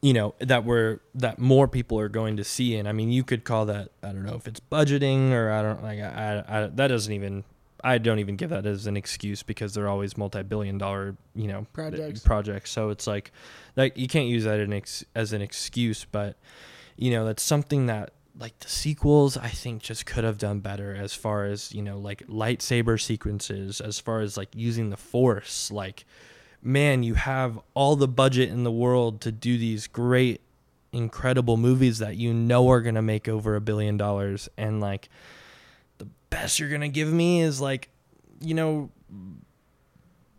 you know that we're that more people are going to see and I mean you could call that I don't know if it's budgeting or I don't like I, I that doesn't even I don't even give that as an excuse because they're always multi-billion dollar, you know, Projects. projects. So it's like, like you can't use that an ex- as an excuse, but you know, that's something that like the sequels I think just could have done better as far as, you know, like lightsaber sequences, as far as like using the force, like man, you have all the budget in the world to do these great incredible movies that you know are going to make over a billion dollars. And like the best you're going to give me is like you know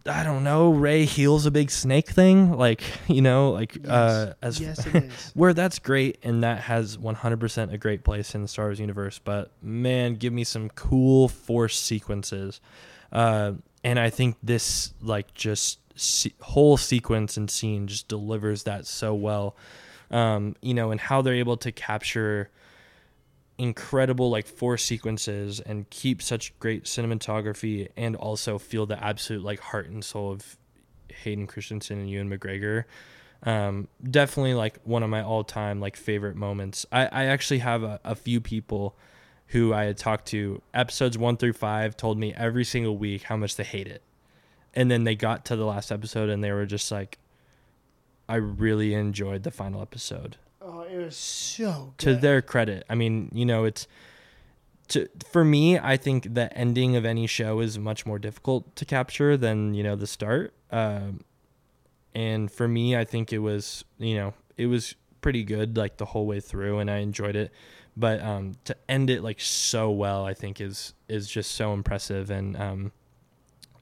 I don't know, Rey heals a big snake thing, like you know, like uh, as yes, where that's great and that has 100% a great place in the Star Wars universe. But man, give me some cool force sequences, uh, and I think this like just se- whole sequence and scene just delivers that so well. Um, you know, and how they're able to capture incredible like force sequences and keep such great cinematography and also feel the absolute like heart and soul of Hayden Christensen and Ewan McGregor. Um, definitely like one of my all time like favorite moments. I, I actually have a, a few people who I had talked to episodes one through five told me every single week how much they hate it. And then they got to the last episode and they were just like, I really enjoyed the final episode Oh, it was so to their credit. I mean, you know, it's to for me, I think the ending of any show is much more difficult to capture than, you know, the start. Um and for me, I think it was, you know, it was pretty good like the whole way through and I enjoyed it. But um to end it like so well, I think is is just so impressive and um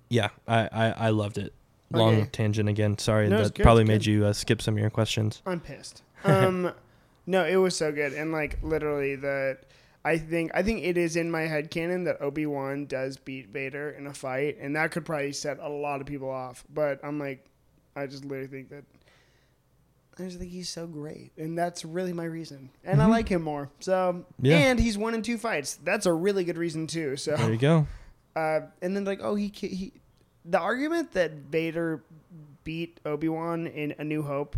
yeah, I I, I loved it. Long Okay. tangent again. Sorry, No, that good, probably made you uh, skip some of your questions. I'm pissed. Um, no, it was so good, and like literally the. I think I think it is in my head canon that Obi Wan does beat Vader in a fight, and that could probably set a lot of people off. But I'm like, I just literally think that I just think he's so great, and that's really my reason. And I Mhm. like him more. So Yeah. and he's won in two fights. That's a really good reason too. So There you go. Uh, and then like, oh, he he, the argument that Vader beat Obi Wan in A New Hope.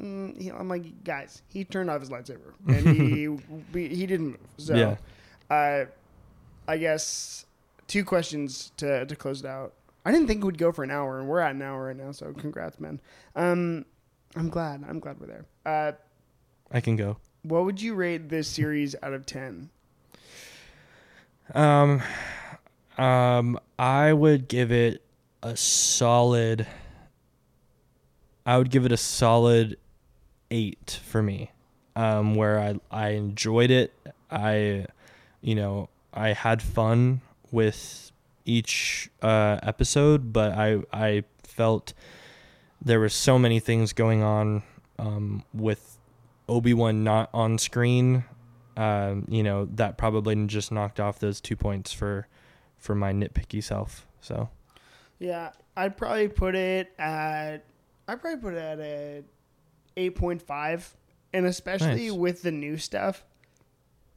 Mm, he, I'm like, guys, he turned off his lightsaber and he he, he didn't move. So, Yeah. uh, I guess two questions to to close it out. I didn't think it would go for an hour, and we're at an hour right now. So, congrats, man. Um, I'm glad. I'm glad we're there. Uh, I can go. what would you rate this series out of ten? Um, um, I would give it a solid. I would give it a solid eight for me. Um, where I I enjoyed it. I, you know, I had fun with each uh, episode, but I I felt there were so many things going on um, with Obi Wan not on screen um, you know, that probably just knocked off those two points for for my nitpicky self. So Yeah, I'd probably put it at. I'd probably put it at a eight point five, and especially Nice. with the new stuff,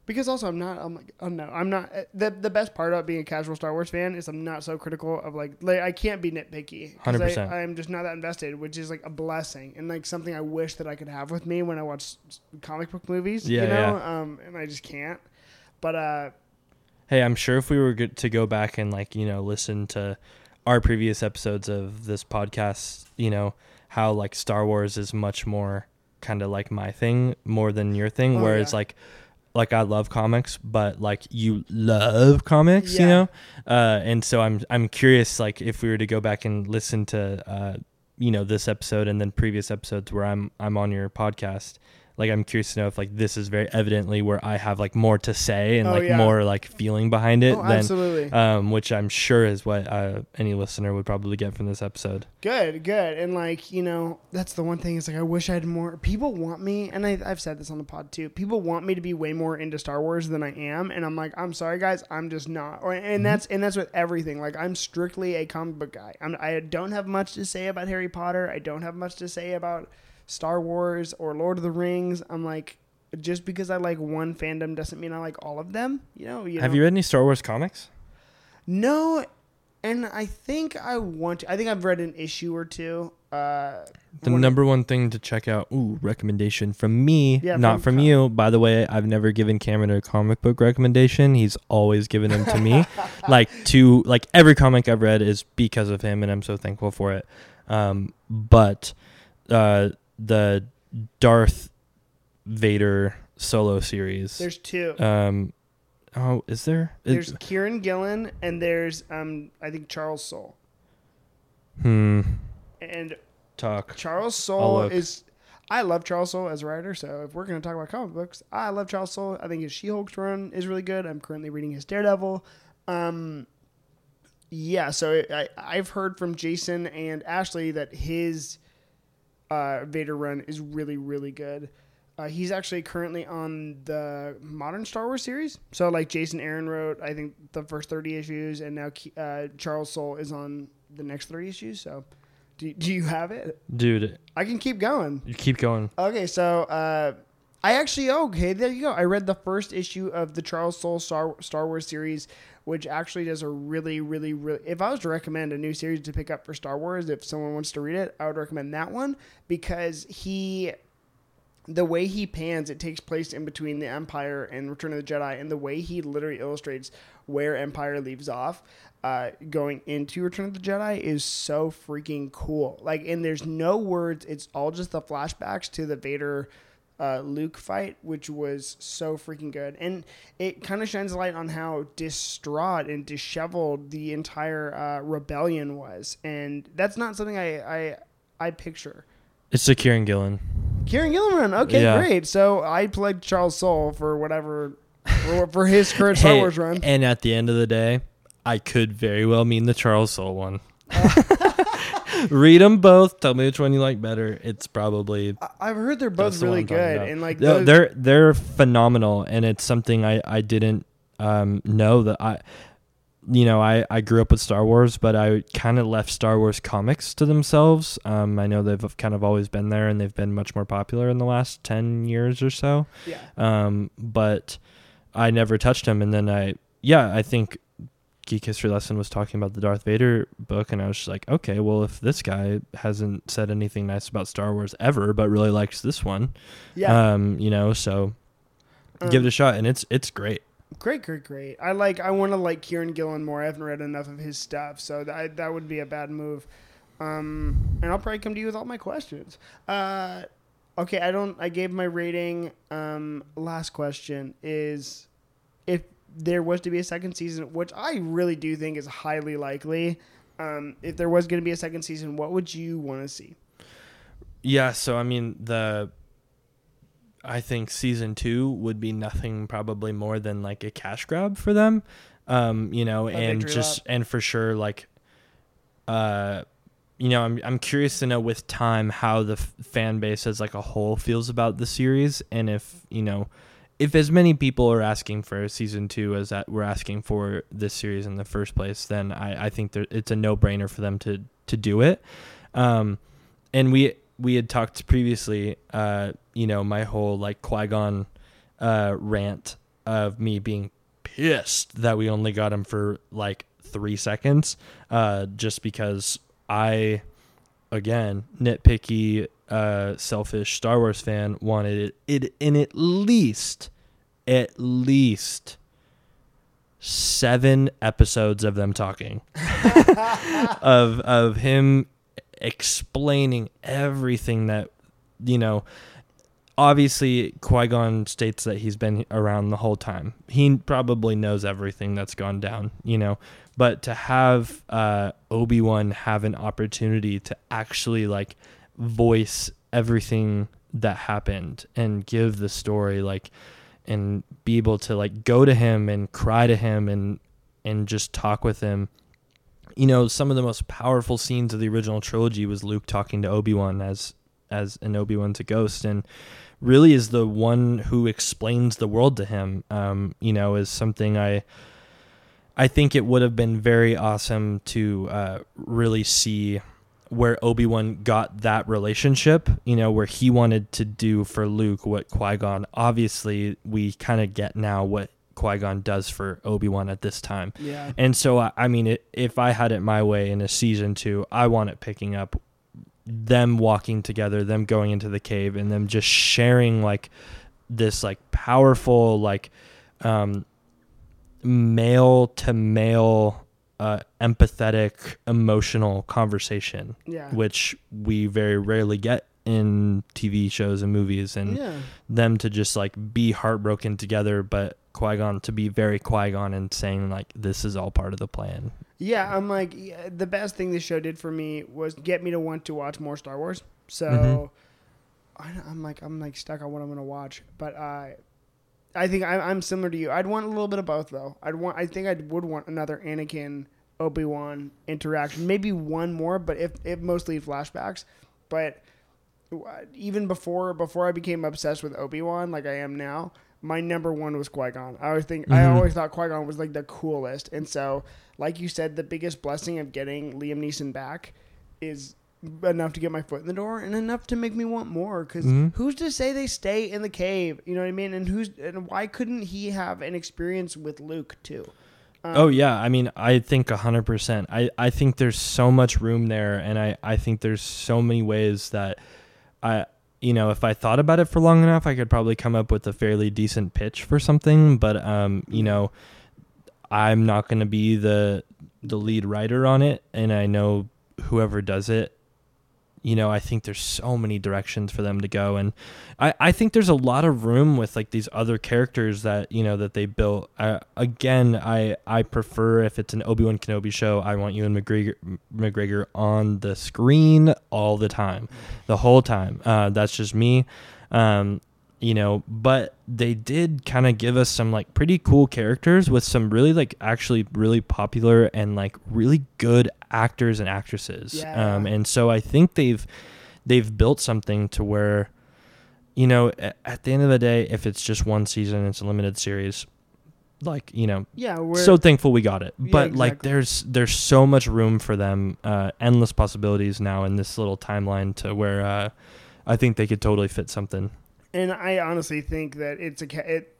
Because also I'm not I'm like oh no I'm not the the best part about being a casual Star Wars fan is I'm not so critical of like like I can't be nitpicky 100%. I, I'm just not that invested which is like a blessing and like something I wish that I could have with me when I watch comic book movies Yeah, you know um and I just can't but uh Hey, I'm sure if we were to go back and like you know listen to our previous episodes of this podcast, you know how like Star Wars is much more kind of like my thing more than your thing, Oh, whereas yeah. like like I love comics, but like you love comics, you know, uh, and so I'm I'm curious like if we were to go back and listen to uh, you know this episode and then previous episodes where I'm I'm on your podcast. Like I'm curious to know if like this is very evidently where I have like more to say and Oh, like yeah. more like feeling behind it oh, than absolutely um, which I'm sure is what uh, any listener would probably get from this episode. Good, good. And like, you know, that's the one thing is like I wish I had more people want me and I I've said this on the pod too. People want me to be way more into Star Wars than I am and I'm like, I'm sorry guys, I'm just not. Or and that's and that's with everything. Like I'm strictly a comic book guy. I'm I don't have much to say about Harry Potter. I don't have much to say about Star Wars or Lord of the Rings. I'm like just because I like one fandom doesn't mean I like all of them. You know, you Have know? you read any Star Wars comics? No, and I think I want to. I think I've read an issue or two. Uh, The one- number one thing to check out, ooh, recommendation from me, Yeah, not from from you. By the way, I've never given Cameron a comic book recommendation. He's always given them to me. like to like every comic I've read is because of him, and I'm so thankful for it. Um, but uh, the Darth Vader solo series. There's two. um, oh, is there? There's Kieran Gillen and there's um I think Charles Soule. hmm. And Talk. Charles Soule is I love Charles Soule as a writer, so if we're gonna talk about comic books, I love Charles Soule. I think his She-Hulk run is really good. I'm currently reading his Daredevil. Um yeah, so I, I've heard from Jason and Ashley that his uh, Vader run is really, really good. Uh, he's actually currently on the modern Star Wars series. So, like Jason Aaron wrote, I think the first thirty issues, and now uh, Charles Soule is on the next thirty issues. So, do, do you have it? Dude, I can keep going. you keep going. Okay, so uh, I actually okay, there you go. I read the first issue of the Charles Soule Star Star Wars series, which actually does a really, really, really. If I was to recommend a new series to pick up for Star Wars, if someone wants to read it, I would recommend that one because he, the way he pans, it takes place in between the Empire and Return of the Jedi, and the way he literally illustrates where Empire leaves off. Uh, going into Return of the Jedi is so freaking cool. Like, and there's no words. It's all just the flashbacks to the Vader uh, Luke fight, which was so freaking good. And it kind of shines a light on how distraught and disheveled the entire uh, rebellion was. And that's not something I, I, I picture. It's the Kieran Gillen. Kieran Gilliman. Okay, Yeah. great. So I played Charles Soule for whatever, for, for his current Star Hey, Wars run. And at the end of the day, I could very well mean the Charles Soule one. Read them both. Tell me which one you like better. It's probably I've heard they're both that's the one really good. about. And like, They're- those- they're they're phenomenal, and it's something I I didn't um, know that I. You know, I, I grew up with Star Wars, but I kind of left Star Wars comics to themselves. Um, I know they've kind of always been there, and they've been much more popular in the last ten years or so. yeah. um, but I never touched them, And then I, yeah, I think Geek History Lesson was talking about the Darth Vader book, and I was just like, okay, well, if this guy hasn't said anything nice about Star Wars ever, but really likes this one, Yeah. um, you know, so give Um, it a shot, and it's it's great. Great, great, great. I like. I want to like Kieran Gillen more. I haven't read enough of his stuff, so that that would be a bad move. Um, and I'll probably come to you with all my questions. Uh, okay, I don't. I gave my rating. Um, last question is, if there was to be a second season, which I really do think is highly likely. Um, if there was going to be a second season, what would you want to see? Yeah, so I mean the. I think season two would be nothing probably more than like a cash grab for them, um, you know, A and just lap. and for sure like, uh, you know, I'm I'm curious to know with time how the f- fan base as like a whole feels about the series, and if you know, if as many people are asking for season two as that we're asking for this series in the first place, then I I think there, it's a no brainer for them to to do it, um, and we we had talked previously, uh, you know, my whole like Qui Gon uh, rant of me being pissed that we only got him for like three seconds, uh, just because I, again, nitpicky, uh, selfish Star Wars fan wanted it, it in at least, at least seven episodes of them talking of of him explaining everything that you know obviously Qui-Gon states that he's been around the whole time. He probably knows everything that's gone down, you know. But to have uh, Obi-Wan have an opportunity to actually like voice everything that happened and give the story like and be able to like go to him and cry to him and and just talk with him. You know, some of the most powerful scenes of the original trilogy was Luke talking to Obi-Wan as as an Obi-Wan's a ghost and really is the one who explains the world to him. Um, you know, is something I I think it would have been very awesome to uh, really see where Obi Wan got that relationship. You know, where he wanted to do for Luke what Qui Gon. Obviously, we kind of get now what Qui Gon does for Obi Wan at this time. Yeah. And so, I I mean, it, if I had it my way in a season two, I want it picking up them walking together, them going into the cave, and them just sharing like this like powerful like um, male to male uh, empathetic emotional conversation, Yeah. which we very rarely get in TV shows and movies, and yeah. them to just like be heartbroken together, but Qui Gon to be very Qui Gon and saying like this is all part of the plan. Yeah, I'm like yeah, the best thing this show did for me was get me to want to watch more Star Wars. So Mhm. I, I'm like I'm like stuck on what I'm gonna watch, but I I think I, I'm similar to you. I'd want a little bit of both though. I'd want I think I would want another Anakin Obi Wan interaction, maybe one more, but if if mostly flashbacks, but even before before I became obsessed with Obi Wan like I am now, my number one was Qui Gon. I always think I Mhm. always thought Qui Gon was like the coolest, and so like you said, the biggest blessing of getting Liam Neeson back is enough to get my foot in the door and enough to make me want more. Because Mhm. who's to say they stay in the cave? You know what I mean? And who's and why couldn't he have an experience with Luke too? Um, Oh yeah, I mean, I think hundred percent. I I think there's so much room there, and I I think there's so many ways that I you know if I thought about it for long enough, I could probably come up with a fairly decent pitch for something. But um, you know, I'm not going to be the the lead writer on it, and I know whoever does it. You know, I think there's so many directions for them to go, and I, I think there's a lot of room with like these other characters that you know that they built. Uh, again, I I prefer if it's an Obi Wan Kenobi show, I want Ewan McGregor McGregor on the screen all the time, the whole time. Uh, that's just me. Um, you know, but they did kind of give us some like pretty cool characters with some really like actually really popular and like really good actors and actresses. Yeah. Um, and so I think they've they've built something to where you know at the end of the day if it's just one season it's a limited series like you know yeah, we're so thankful we got it Yeah, but like there's there's so much room for them uh endless possibilities now in this little timeline to where uh i think they could totally fit something And I honestly think that it's a ca- it,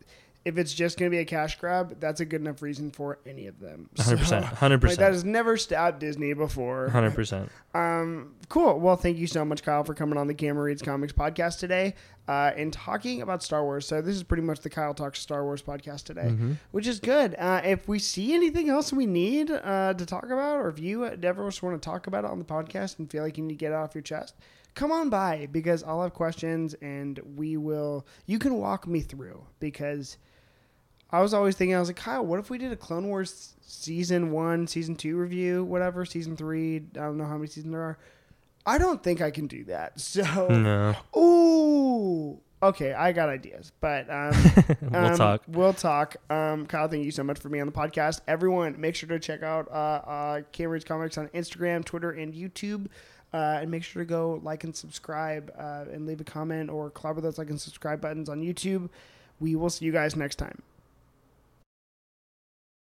if it's just going to be a cash grab, that's a good enough reason for any of them. 100% 100% that has never stopped Disney before. 100% Um, cool. Well, thank you so much, Kyle, for coming on the Cameron Reads Comics podcast today uh, and talking about Star Wars. So this is pretty much the Kyle Talks Star Wars podcast today, Mhm. which is good. Uh, if we see anything else we need uh, to talk about, or if you ever just want to talk about it on the podcast and feel like you need to get it off your chest, come on by because I'll have questions and we will. You can walk me through because. I was always thinking, I was like, Kyle, what if we did a Clone Wars season one, season two review, whatever, season three? I don't know how many seasons there are. I don't think I can do that. So, no ooh, okay, I got ideas, but um, we'll um, talk We'll talk. Um, Kyle, thank you so much for being on the podcast. Everyone, make sure to check out uh, uh, Cambridge Comics on Instagram, Twitter, and YouTube. Uh, and make sure to go like and subscribe uh, and leave a comment or club with like and subscribe buttons on YouTube. We will see you guys next time.